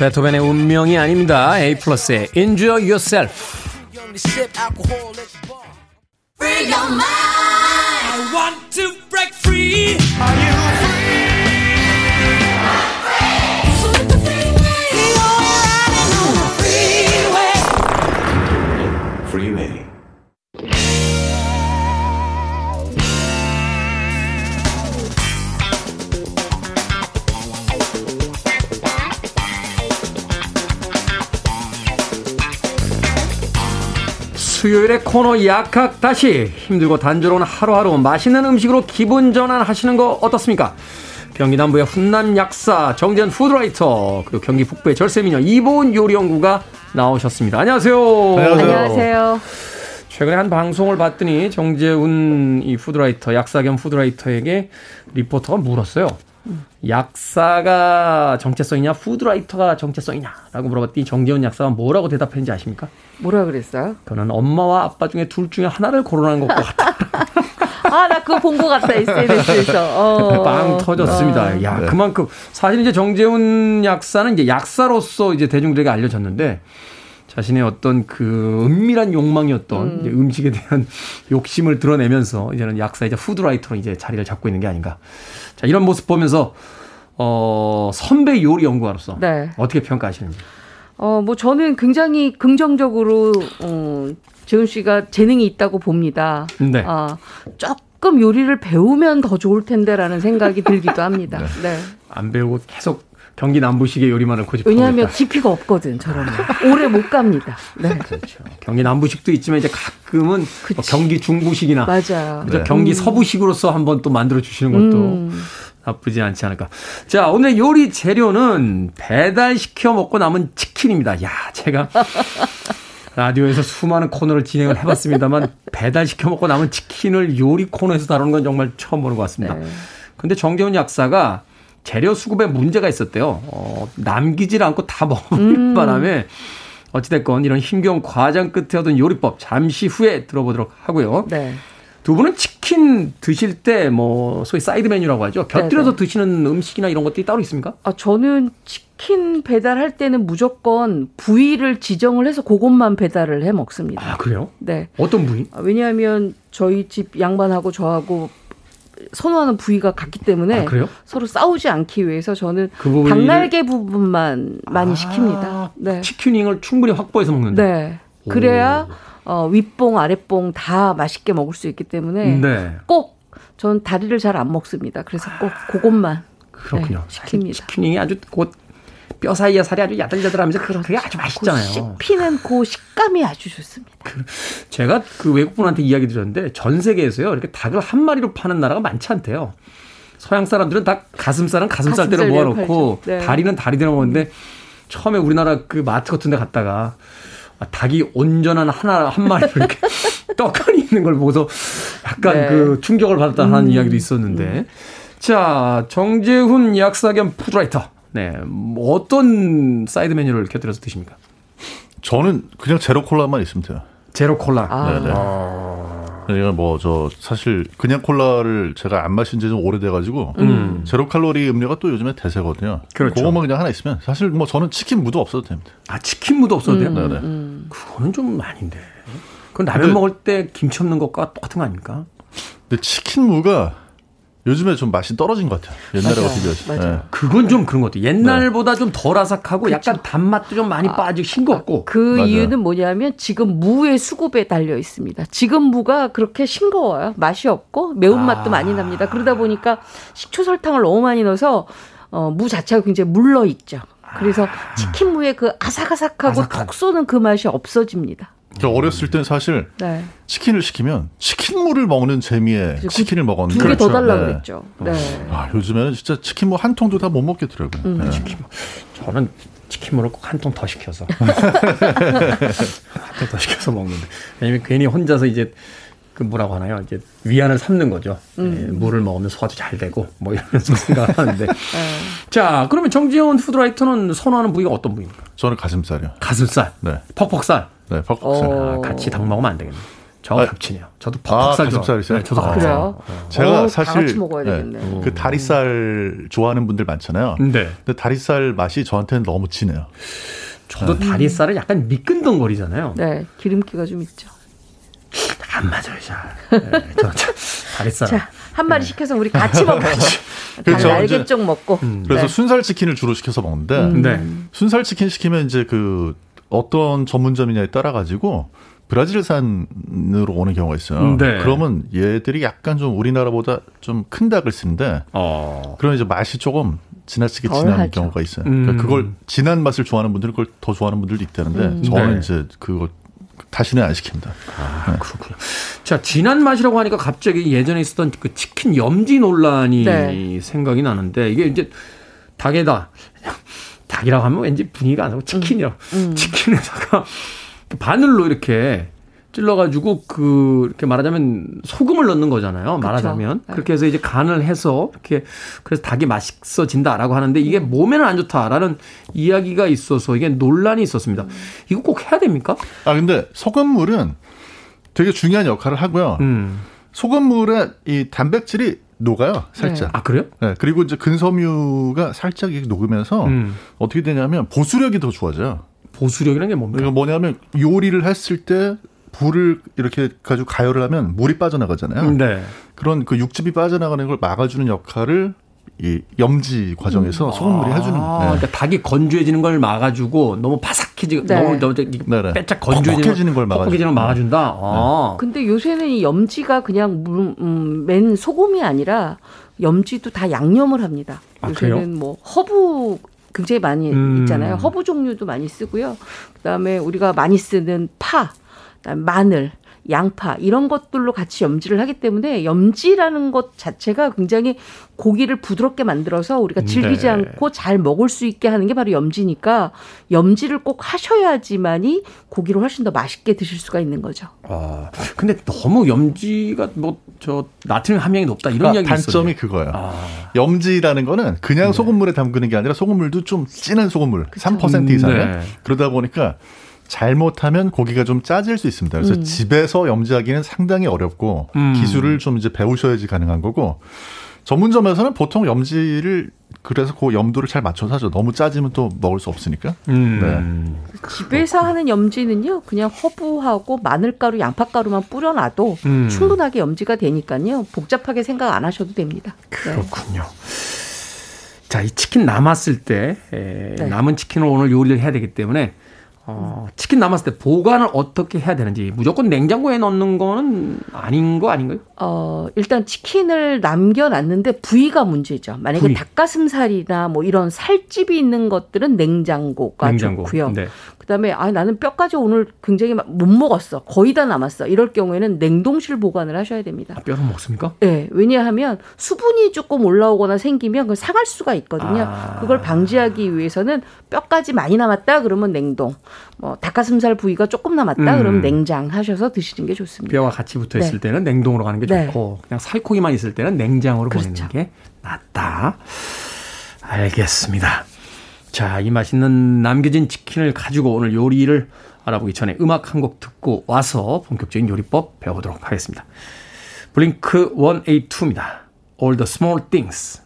베토벤의 운명이 아닙니다. A 플러스의 Enjoy Yourself. Free your mind. I want to break free. Are you free? 수요일의 코너 약학다식 힘들고 단조로운 하루하루 맛있는 음식으로 기분 전환하시는 거 어떻습니까? 경기 남부의 훈남 약사 정재훈 food writer 그리고 경기 북부의 절세미녀 이보은 요리연구가 나오셨습니다. 안녕하세요. 안녕하세요. 최근에 한 방송을 봤더니 정재훈 이 food writer 약사 겸 food writer에게 리포터가 물었어요. 약사가 정체성이냐 food writer가 정체성이냐라고 물어봤더니 정재훈 약사가 뭐라고 대답했는지 아십니까? 뭐라 그랬어요? 그는 엄마와 아빠 중에 둘 중에 하나를 거론하는 것과 같다. [LAUGHS] 아, 나 그거 본 것 같다, SNS에서. 어. 빵 터졌습니다. 어. 야, 그만큼 사실 이제 정재훈 약사는 이제 약사로서 이제 대중들에게 알려졌는데 자신의 어떤 그 은밀한 욕망이었던 음. 이제 음식에 대한 [LAUGHS] 욕심을 드러내면서 이제는 약사이자 푸드라이터로 이제 자리를 잡고 있는 게 아닌가. 자, 이런 모습 보면서 어, 선배 요리 연구가로서 네. 어떻게 평가하시는지. 어, 뭐 저는 굉장히 긍정적으로, 어, 재훈 씨가 재능이 있다고 봅니다. 네. 아, 조금 요리를 배우면 더 좋을 텐데라는 생각이 들기도 합니다. [LAUGHS] 네. 안 배우고 계속 경기 남부식의 요리만을 고집하고 왜냐하면 있다. 깊이가 없거든, 저러면. 오래 못 갑니다. 네. [LAUGHS] 그렇죠. 경기 남부식도 있지만 이제 가끔은 뭐 경기 중부식이나 맞아요. 그죠? 경기 서부식으로서 한번 또 만들어 주시는 것도 음. 나쁘지 않지 않을까. 자, 오늘 요리 재료는 배달 시켜 먹고 남은 치킨입니다. 야, 제가 [LAUGHS] 라디오에서 수많은 코너를 진행을 해봤습니다만 [LAUGHS] 배달 시켜 먹고 남은 치킨을 요리 코너에서 다루는 건 정말 처음 보는 것 같습니다. 네. 근데 정재훈 약사가 재료 수급에 문제가 있었대요. 어, 남기질 않고 다 먹을 음. 바람에 어찌됐건 이런 힘겨운 과정 끝에 얻은 요리법 잠시 후에 들어보도록 하고요. 네. 두 분은 치킨 드실 때 뭐 소위 사이드 메뉴라고 하죠. 곁들여서 네네. 드시는 음식이나 이런 것들이 따로 있습니까? 아, 저는 치킨 배달할 때는 무조건 부위를 지정을 해서 그것만 배달을 해 먹습니다. 아 그래요? 네. 어떤 부위? 아, 왜냐하면 저희 집 양반하고 저하고 선호하는 부위가 같기 때문에 아, 그래요? 서로 싸우지 않기 위해서 저는 그 부분이- 닭날개 부분만 많이 아, 시킵니다. 네. 치킨윙을 충분히 확보해서 먹는다. 네. 그래야 어, 윗봉, 아랫봉 다 맛있게 먹을 수 있기 때문에 네. 꼭전 다리를 잘 안 먹습니다. 그래서 꼭 그것만 그렇군요. 네, 시킵니다. 치킨윙이 아주 곧 뼈 사이에 살이 아주 야들야들하면서 그게 아주 그 맛있잖아요. 씹히는 그 식감이 아주 좋습니다. 제가 그 외국분한테 이야기 드렸는데 전 세계에서요 이렇게 닭을 한 마리로 파는 나라가 많지 않대요. 서양 사람들은 닭 가슴살은 가슴살대로 모아놓고. 네. 다리는 다리대로 먹는데 처음에 우리나라 그 마트 같은 데 갔다가 아, 닭이 온전한 하나 한 마리 이렇게 [LAUGHS] 떡하니 있는 걸 보고서 약간 네. 그 충격을 받았다는 이야기도 있었는데 자 정재훈 약사 겸 food writer 네 뭐 어떤 사이드 메뉴를 곁들여서 드십니까? 저는 그냥 제로 콜라만 있으면 돼요. 제로 콜라. 아. 네네. 그러니까 뭐저 사실 그냥 콜라를 제가 안 마신 지 좀 오래돼가지고 음. 제로 칼로리 음료가 또 요즘에 대세거든요. 그렇죠. 그거만 그냥 하나 있으면 사실 뭐 저는 치킨 무도 없어도 됩니다. 아 치킨 무도 없어도 돼요? 네네. 그거는 좀 아닌데. 그건 라면 근데- 먹을 때 김치 없는 것과 똑같은 거 아닙니까? 근데 치킨 무가 요즘에 좀 맛이 떨어진 것 같아요. 옛날하고. 비교해서. 맞아요. 네. 그건 좀 그런 것 같아요. 옛날보다 좀덜 아삭하고 약간 단맛도 좀 많이 빠지고 싱겁고. 그 맞아요. 이유는 뭐냐면 지금 무의 수급에 달려 있습니다. 지금 무가 그렇게 싱거워요. 맛이 없고 매운맛도 아. 많이 납니다. 그러다 보니까 식초 설탕을 너무 많이 넣어서 어, 무 자체가 굉장히 물러 있죠. 그래서 치킨 무의 그 아삭아삭하고 아삭한. 톡 쏘는 그 맛이 없어집니다. 저 어렸을 땐 사실 네. 치킨을 시키면 치킨무를 먹는 재미에 그 치킨을 먹었는데 두개더 그렇죠. 달라 네. 그랬죠. 네. 아, 요즘에는 진짜 치킨무 한 통도 다 못 먹겠더라고요. 음. 네. 저는 치킨무를 꼭 한 통 더 시켜서. [LAUGHS] 한 통 더 시켜서 먹는데. 왜냐면 괜히 혼자서 이제 그 뭐라고 하나요? 이제 위안을 삼는 거죠. 예, 물을 먹으면 소화도 잘 되고 뭐 이러면서 [LAUGHS] 생각하는데. 자, 그러면 정지훈 푸드라이터는 선호하는 부위가 어떤 부위입니까? 저는 가슴살이요. 가슴살, 네. 퍽퍽살. 네, 퍽퍽살. 어. 아, 같이 닭 먹으면 안 되겠네. 저 아, 겹치네요. 저도 아, 퍽퍽살. 가슴살 있어요? 네, 저도 아. 그래요? 제가 어, 다 사실 같이 먹어야 되겠네. 그 다리살 좋아하는 분들 많잖아요. 네. 근데 다리살 맛이 저한테는 너무 진해요. 저도 다리살은 약간 미끈덩거리잖아요. 네, 기름기가 좀 있죠. 안 맞아요, 잘. 네, 저, 저 다리살. 자, 한 마리 시켜서 우리 같이 [LAUGHS] 먹어야지. 그렇죠. 날개 이제- 쪽 먹고. 그래서 네. 순살 치킨을 주로 시켜서 먹는데 음. 네. 순살 치킨 시키면 이제 그 어떤 전문점이냐에 따라 가지고 브라질산으로 오는 경우가 있어요. 네. 그러면 얘들이 약간 좀 우리나라보다 좀 큰 닭을 쓰는데 어. 그러면 이제 맛이 조금 지나치게 덜 진한 하죠. 경우가 있어요. 음. 그러니까 그걸 진한 맛을 좋아하는 분들은 그걸 더 좋아하는 분들도 있다는데 음. 저는 네. 이제 그거 다시는 안 시킵니다. 아, 그렇군요. 자, 진한 맛이라고 하니까 갑자기 예전에 있었던 그 치킨 염지 논란이 네. 생각이 나는데 이게 이제 닭에다 닭이라고 하면 왠지 분위기가 안 나고 치킨이라고 음. [LAUGHS] 치킨에다가 바늘로 이렇게 찔러가지고 그 이렇게 말하자면 소금을 넣는 거잖아요. 말하자면 네. 그렇게 해서 이제 간을 해서 이렇게 그래서 닭이 맛있어진다라고 하는데 이게 몸에는 안 좋다라는 이야기가 있어서 이게 논란이 있었습니다. 이거 꼭 해야 됩니까? 아 근데 소금물은 되게 중요한 역할을 하고요. 음. 소금물에 이 단백질이 녹아요, 살짝. 아 그래요? 네, 그리고 이제 근섬유가 살짝 이렇게 녹으면서 음. 어떻게 되냐면 보수력이 더 좋아져요. 보수력이라는 게 뭡니까? 그러니까 뭐냐면 요리를 했을 때 불을 이렇게 가지고 가열을 하면 물이 빠져나가잖아요. 네. 그런 그 육즙이 빠져나가는 걸 막아주는 역할을 이 염지 과정에서 소금물이 해주는 아, 거예요. 그러니까 닭이 건조해지는 걸 막아주고 너무 바삭해지고 네. 너무 너무 네네. 빼짝 건조해지는 걸걸 막아준다. 아. 근데 요새는 이 염지가 그냥 물, 음, 맨 소금이 아니라 염지도 다 양념을 합니다. 아, 요새는 그래요? 뭐 허브 굉장히 많이 음. 있잖아요. 허브 종류도 많이 쓰고요. 그다음에 우리가 많이 쓰는 파, 그다음에 마늘 양파 이런 것들로 같이 염지를 하기 때문에 염지라는 것 자체가 굉장히 고기를 부드럽게 만들어서 우리가 질기지 네. 않고 잘 먹을 수 있게 하는 게 바로 염지니까 염지를 꼭 하셔야지만이 고기를 훨씬 더 맛있게 드실 수가 있는 거죠. 아, 근데 너무 염지가 뭐 저 나트륨 함량이 높다 이런 그러니까 이야기 있어요. 단점이 그거예요. 염지라는 거는 그냥 네. 소금물에 담그는 게 아니라 소금물도 좀 진한 소금물, 3% 이상의 네. 그러다 보니까 잘못하면 고기가 좀 짜질 수 있습니다. 그래서 음. 집에서 염지하기는 상당히 어렵고 음. 기술을 좀 이제 배우셔야지 가능한 거고 전문점에서는 보통 염지를 그래서 그 염도를 잘 맞춰서 하죠. 너무 짜지면 또 먹을 수 없으니까. 음. 집에서 하는 염지는요, 그냥 허브하고 마늘가루, 양파가루만 뿌려놔도 음. 충분하게 염지가 되니까요, 복잡하게 생각 안 하셔도 됩니다. 네. 그렇군요. 자, 이 치킨 남았을 때 에, 네. 남은 치킨을 오늘 요리를 해야 되기 때문에 어, 치킨 남았을 때 보관을 어떻게 해야 되는지 무조건 냉장고에 넣는 거는 아닌 거 아닌가요? 어, 일단 치킨을 남겨놨는데 부위가 문제죠. 만약에 부위. 닭가슴살이나 뭐 이런 살집이 있는 것들은 냉장고가 냉장고. 좋고요. 네. 그다음에 아 나는 뼈까지 오늘 굉장히 막못 먹었어. 거의 다 남았어. 이럴 경우에는 냉동실 보관을 하셔야 됩니다. 뼈는 먹습니까? 네, 왜냐하면 수분이 조금 올라오거나 생기면 그걸 상할 수가 있거든요. 아. 그걸 방지하기 위해서는 뼈까지 많이 남았다 그러면 냉동, 뭐 닭가슴살 부위가 조금 남았다 음. 그러면 냉장하셔서 드시는 게 좋습니다. 뼈와 같이 붙어 있을 네. 때는 냉동으로 가는 게 네. 좋고 그냥 살코기만 있을 때는 냉장으로 보내는 그렇죠. 게 낫다. 알겠습니다. 자, 이 맛있는 남겨진 치킨을 가지고 오늘 요리를 알아보기 전에 음악 한 곡 듣고 와서 본격적인 요리법 배워보도록 하겠습니다. 블링크 182입니다. All the small things.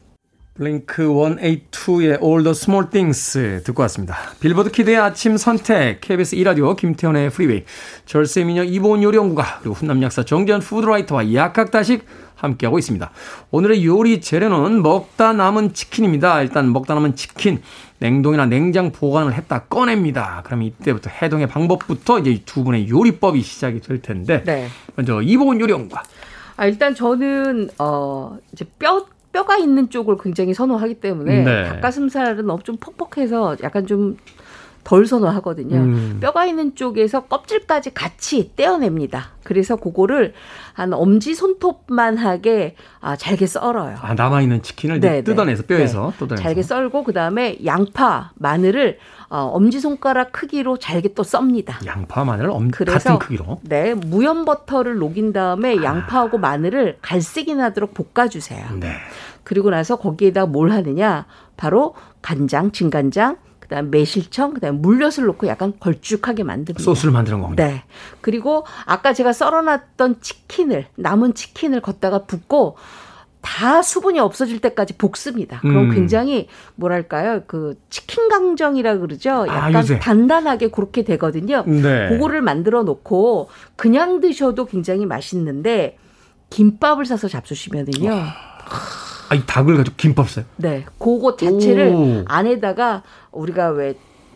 블링크 182의 All the Small Things 듣고 왔습니다. 빌보드 키드의 아침 선택, KBS 2라디오 김태훈의 프리웨이, 절세 미녀 이보은 요리연구가, 그리고 훈남 약사 정전 푸드라이터와 약학다식 함께하고 있습니다. 오늘의 요리 재료는 먹다 남은 치킨입니다. 일단 먹다 남은 치킨, 냉동이나 냉장 보관을 했다 꺼냅니다. 그럼 이때부터 해동의 방법부터 이제 두 분의 요리법이 시작이 될 텐데, 네. 먼저 이보은 요리연구가, 아, 일단 저는 어 이제 뼈 뼈가 있는 쪽을 굉장히 선호하기 때문에 네. 닭가슴살은 너무 좀 퍽퍽해서 약간 좀 덜 선호하거든요. 음. 뼈가 있는 쪽에서 껍질까지 같이 떼어냅니다. 그래서 그거를 한 엄지 손톱만 하게 아, 잘게 썰어요. 아, 남아있는 치킨을 이제 네, 네. 뜯어내서 뼈에서 네. 뜯어내서. 잘게 썰고 그다음에 양파, 마늘을 어, 엄지 손가락 크기로 잘게 또 썹니다. 양파 마늘 엄, 같은 크기로. 네, 무염 버터를 녹인 다음에 양파하고 마늘을 갈색이 나도록 볶아 주세요. 네. 그리고 나서 거기에다 뭘 하느냐? 바로 간장, 진간장, 그다음 매실청, 그다음 물엿을 넣고 약간 걸쭉하게 만듭니다. 소스를 만드는 겁니다. 네. 그리고 아까 제가 썰어놨던 치킨을 남은 치킨을 걷다가 붓고 다 수분이 없어질 때까지 볶습니다. 그럼 음. 굉장히 뭐랄까요? 그 치킨 강정이라 그러죠. 아, 약간 요새. 단단하게 그렇게 되거든요. 네. 그거를 만들어 놓고 그냥 드셔도 굉장히 맛있는데 김밥을 싸서 잡수시면은요. 아, 이 닭을 가지고 김밥 싸요? 네. 그거 자체를 오. 안에다가 우리가 왜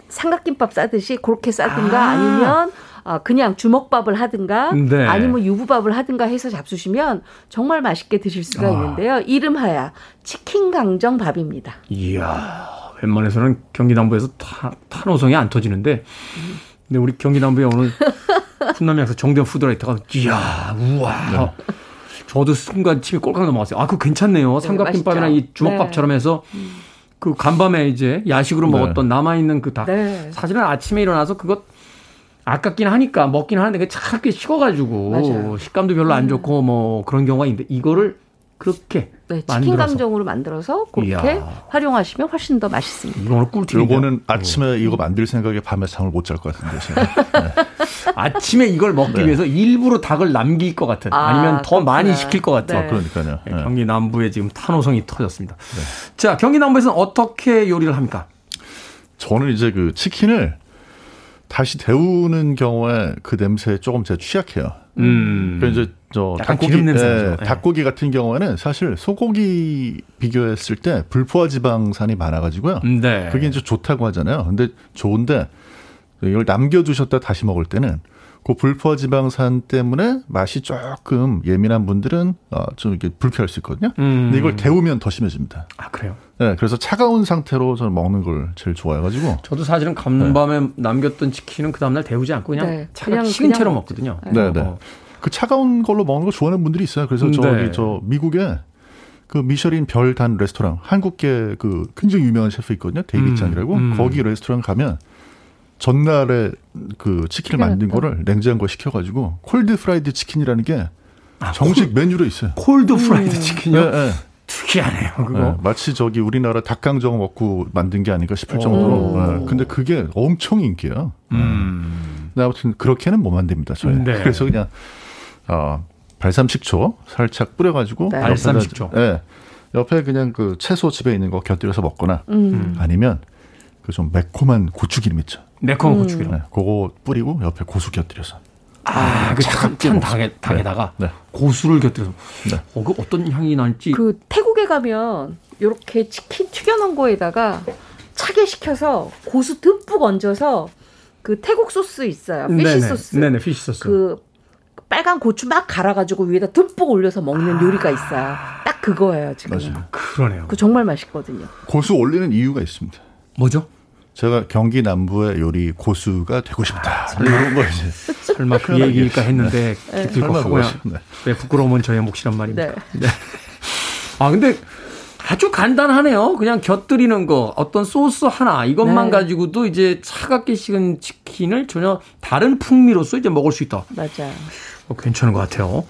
삼각김밥 싸듯이 그렇게 싸든가 아. 아. 니면 아, 그냥 주먹밥을 하든가 네. 아니면 유부밥을 하든가 해서 잡수시면 정말 맛있게 드실 수가 아. 있는데요. 이름하야 치킨 강정 밥입니다. 이야, 웬만해서는 경기남부에서 타, 탄호성이 안 터지는데, 근데 우리 경기남부에 오늘 [LAUGHS] 훈남양에서 정대현 푸드라이터가, 이야, 우와. 저도 순간 침이 꼴깍 넘어갔어요. 아, 그거 괜찮네요. 삼각김밥이나 맛있죠. 이 주먹밥처럼 해서 그 간밤에 이제 야식으로 네. 먹었던 남아있는 그 닭. 네. 사실은 아침에 일어나서 그거 아깝긴 하니까 먹긴 하는데 그게 차갑게 식어가지고 맞아요. 식감도 별로 안 좋고 뭐 그런 경우가 있는데 이거를 그렇게 네, 치킨 만들어서 강정으로 만들어서 그렇게 이야. 활용하시면 훨씬 더 맛있습니다. 이거 오늘 꿀팁이네요. 요거는 아침에 이거 만들 생각에 밤에 잠을 못 잘 것 같은데 제가. [LAUGHS] 아침에 이걸 먹기 네. 위해서 일부러 닭을 남길 것 같은 아, 아니면 더 그렇구나. 많이 시킬 것 같은 네. 그러니까요. 네, 네. 경기 남부에 지금 탄호성이 터졌습니다. 자 경기 남부에서는 어떻게 요리를 합니까? 저는 이제 그 치킨을 다시 데우는 경우에 그 냄새에 조금 제가 취약해요. 음. 그러니까 이제 저 닭고기. 예. 닭고기 같은 경우에는 사실 소고기 비교했을 때 불포화 지방산이 많아가지고요. 네. 그게 이제 좋다고 하잖아요. 근데 좋은데 이걸 남겨두셨다 다시 먹을 때는 그 불포화 지방산 때문에 맛이 조금 예민한 분들은 어, 좀 이렇게 불쾌할 수 있거든요. 음. 근데 이걸 데우면 더 심해집니다. 아 그래요. 네, 그래서 차가운 상태로 저는 먹는 걸 제일 좋아해가지고. 저도 사실은 간밤에 남겼던 치킨은 그 다음날 데우지 않고 그냥 네, 차가 그냥- 식은 채로 먹거든요. 네, 네. 어, 그 차가운 걸로 먹는 거 좋아하는 분들이 있어요. 그래서 네. 저기 저 미국에 그 미쉐린 별 단 레스토랑 한국계 그 굉장히 유명한 셰프 있거든요. 데이비드 장이라고 음, 음. 거기 레스토랑 가면 전날에 그 치킨을 만든 거를 냉장고에 식혀가지고 cold fried chicken이라는 게 정식 메뉴로 있어요. cold fried chicken이요? 네, 네. 특이하네요. 그거. 네, 마치 저기 우리나라 닭강정 먹고 만든 게 아닌가 싶을 정도로. 네, 근데 그게 엄청 인기예요. 음. 근데 아무튼 그렇게는 못 만듭니다. 저희. 네. 그래서 그냥 어, 발삼 식초 살짝 뿌려가지고 네. 발삼 식초. 네. 옆에 그냥 그 채소 집에 있는 거 곁들여서 먹거나 음. 아니면 그 좀 매콤한 고추기름 있죠. 매콤한 음. 고추기름. 네, 그거 뿌리고 옆에 고수 곁들여서. 아, 그 찬, 찬 닭에, 닭에다가 네. 고수를 곁들여서. 네. 어, 그 어떤 향이 날지. 그 태국에 가면 이렇게 치킨 튀겨놓은 거에다가 차게 식혀서 고수 듬뿍 얹어서 그 태국 소스 있어요. fish 네네. sauce. 네네, fish sauce. 그 빨간 고추 막 갈아가지고 위에다 듬뿍 올려서 먹는 요리가 있어요. 딱 그거예요 지금. 맞아요. 그러네요. 그 정말 맛있거든요. 고수 올리는 이유가 있습니다. 뭐죠? 제가 경기 남부의 요리 고수가 되고 싶다. 이런 거 이제. 설마 그 얘기일까 했는데 기필코 설마 하고야. 그거지. 네. 왜 부끄러우면 저의 몫이란 말입니다. 네. 아, 근데 아주 간단하네요. 그냥 곁들이는 거, 어떤 소스 하나, 이것만 네. 가지고도 이제 차갑게 식은 치킨을 전혀 다른 풍미로서 이제 먹을 수 있다. 맞아요. 어, 괜찮은 것 같아요.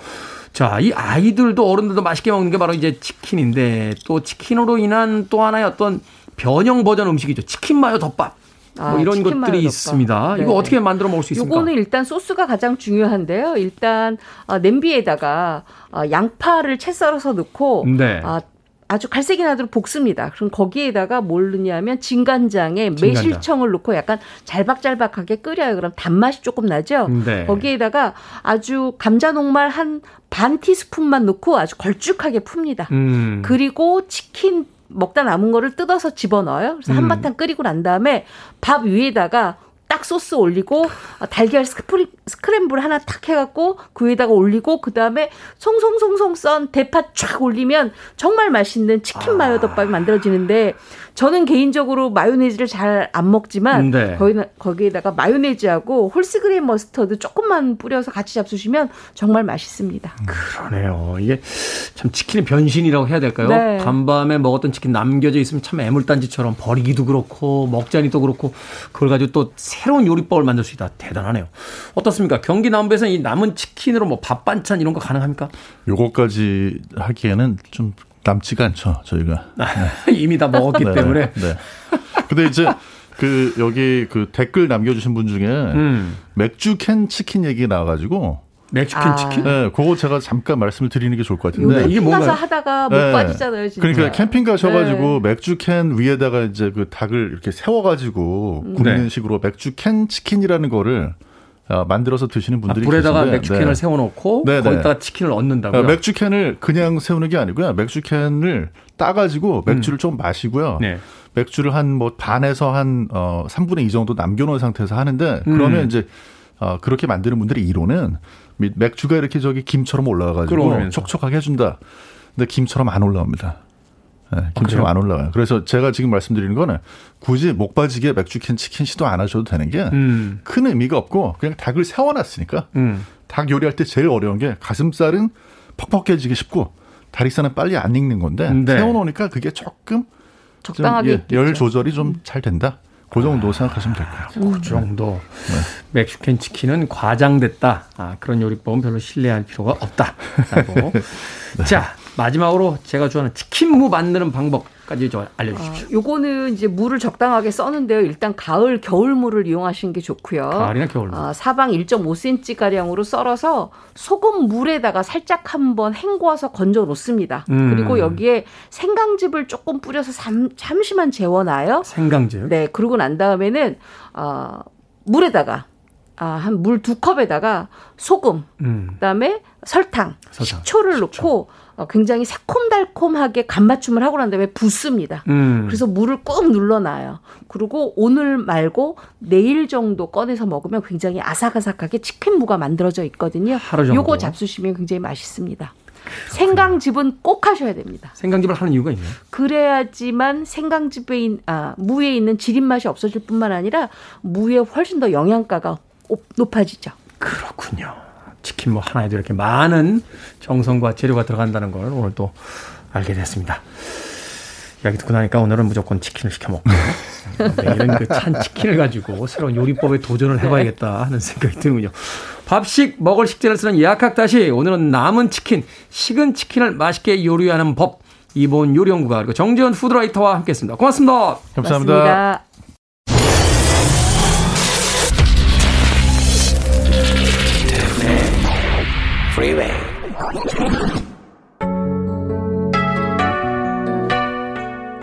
자, 이 아이들도 어른들도 맛있게 먹는 게 바로 이제 치킨인데 또 치킨으로 인한 또 하나의 어떤 변형 버전 음식이죠. 치킨 마요 덮밥. 뭐 아, 이런 치킨 마요 것들이 덮밥. 있습니다. 네. 이거 어떻게 만들어 먹을 수 있습니까? 요거는 일단 소스가 가장 중요한데요. 일단 어, 냄비에다가 어, 양파를 채 썰어서 넣고 네. 아, 아주 갈색이 나도록 볶습니다. 그럼 거기에다가 뭘 넣냐면 진간장에 진간장. 매실청을 넣고 약간 잘박잘박하게 끓여요. 그럼 단맛이 조금 나죠. 네. 거기에다가 아주 감자 녹말 한 반 티스푼만 넣고 아주 걸쭉하게 풉니다. 음. 그리고 치킨 먹다 남은 거를 뜯어서 집어넣어요. 그래서 음. 한바탕 끓이고 난 다음에 밥 위에다가 딱 소스 올리고 어, 달걀 스크프리, 스크램블 하나 탁 해갖고 그 위에다가 올리고 그 다음에 송송송송 썬 대파 쫙 올리면 정말 맛있는 치킨 마요 덮밥이 만들어지는데 저는 개인적으로 마요네즈를 잘 안 먹지만 네. 거기, 거기에다가 마요네즈하고 whole grain mustard 조금만 뿌려서 같이 잡수시면 정말 맛있습니다. 그러네요. 이게 참 치킨의 변신이라고 해야 될까요? 네. 간밤에 먹었던 치킨 남겨져 있으면 참 애물단지처럼 버리기도 그렇고 먹자니도 그렇고 그걸 가지고 또 새로운 요리법을 만들 수 있다. 대단하네요. 어떻습니까? 경기 남부에서 이 남은 치킨으로 뭐 밥 반찬 이런 거 가능합니까? 요거까지 하기에는 좀 남지가 않죠, 저희가. [LAUGHS] 이미 다 먹었기 네, 때문에. 네. 근데 이제 그 여기 그 댓글 남겨주신 분 중에 음. 맥주 캔 치킨 얘기 나와가지고 맥주캔 아. 치킨? 네, 그거 제가 잠깐 말씀을 드리는 게 좋을 것 같은데. 이게 캠핑 가서? 하다가 못 네. 빠지잖아요, 진짜. 그러니까 캠핑 가셔가지고 네. 맥주 캔 위에다가 이제 그 닭을 이렇게 세워가지고 음. 굽는 네. 식으로 맥주 캔 치킨이라는 거를 어, 만들어서 드시는 아, 분들이 불에다가 계신데, 맥주캔을 네. 세워놓고 네, 네. 거기다가 치킨을 얹는다고요? 어, 맥주 캔을 그냥 세우는 게 아니고요. 맥주 캔을 따가지고 맥주를 좀 마시고요. 네. 맥주를 한 뭐 반에서 한 어, 3분의 2 정도 남겨놓은 상태에서 하는데 그러면 음. 이제 어, 그렇게 만드는 분들의 이론은 미- 맥주가 이렇게 저기 김처럼 올라와가지고 끓어오르면서. 촉촉하게 해준다. 근데 김처럼 안 올라옵니다. 네, 김처럼 그래요? 안 올라와요. 그래서 제가 지금 말씀드리는 거는 굳이 목 빠지게 맥주 캔 치킨 시도 안 하셔도 되는 게큰 음. 의미가 없고 그냥 닭을 세워놨으니까 음. 닭 요리할 때 제일 어려운 게 가슴살은 퍽퍽해지기 쉽고 다리살은 빨리 안 익는 건데 네. 세워놓으니까 그게 조금 좀, 적당하게 예. 열 조절이 좀 잘 된다. 그 정도 생각하시면 될것 같아요. 그 정도. 맥주캔 치킨은 과장됐다. 아, 그런 요리법은 별로 신뢰할 필요가 없다 라고. [LAUGHS] 자, 마지막으로 제가 좋아하는 치킨무 만드는 방법 까지 좀 알려주십시오. 아, 요거는 이제 물을 적당하게 써는데요. 일단 가을, 겨울 물을 이용하시는 게 좋고요. 가을이나 겨울. 아, 사방 1.5cm 가량으로 썰어서 소금 물에다가 살짝 한번 헹궈서 건져 놓습니다. 음. 그리고 여기에 생강즙을 조금 뿌려서 잠, 잠시만 재워놔요. 생강즙. 네, 그러고 난 다음에는 어, 물에다가 아, 한 물 두 컵에다가 소금, 음. 그다음에 설탕, 설탕, 식초를 넣고 어, 굉장히 새콤달콤하게 간 맞춤을 하고 난 다음에 붓습니다. 음. 그래서 물을 꾹 눌러놔요. 그리고 오늘 말고 내일 정도 꺼내서 먹으면 굉장히 아삭아삭하게 치킨무가 만들어져 있거든요. 하루 정도. 요거 잡수시면 굉장히 맛있습니다. 생강즙은 꼭 하셔야 됩니다. 생강즙을 하는 이유가 있나요? 그래야지만 생강즙에 있, 아, 무에 있는 지린 맛이 없어질 뿐만 아니라 무에 훨씬 더 영양가가 오- 높아지죠. 그렇군요. 치킨 뭐 하나에도 이렇게 많은 정성과 재료가 들어간다는 걸 오늘 또 알게 됐습니다. 이야기 듣고 나니까 오늘은 무조건 치킨을 시켜 먹고 [LAUGHS] 내일은 그찬 치킨을 가지고 새로운 요리법에 도전을 해봐야겠다 하는 생각이 드는군요. 밥식 먹을 식재를 쓰는 예약학 다시 오늘은 남은 치킨, 식은 치킨을 맛있게 요리하는 법 이본 요리연구가 그리고 정재훈 food writer와 함께했습니다. 고맙습니다. 감사합니다. 맞습니다.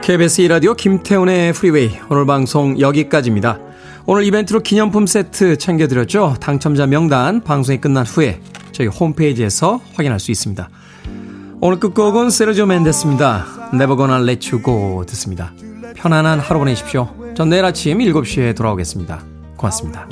KBS 2라디오 김태훈의 프리웨이 오늘 방송 여기까지입니다. 오늘 이벤트로 기념품 세트 챙겨드렸죠. 당첨자 명단 방송이 끝난 후에 저희 홈페이지에서 확인할 수 있습니다. 오늘 끝곡은 세르지오 멘데스입니다. Never Gonna Let You Go 듣습니다. 편안한 하루 보내십시오. 전 내일 아침 7시에 돌아오겠습니다. 고맙습니다.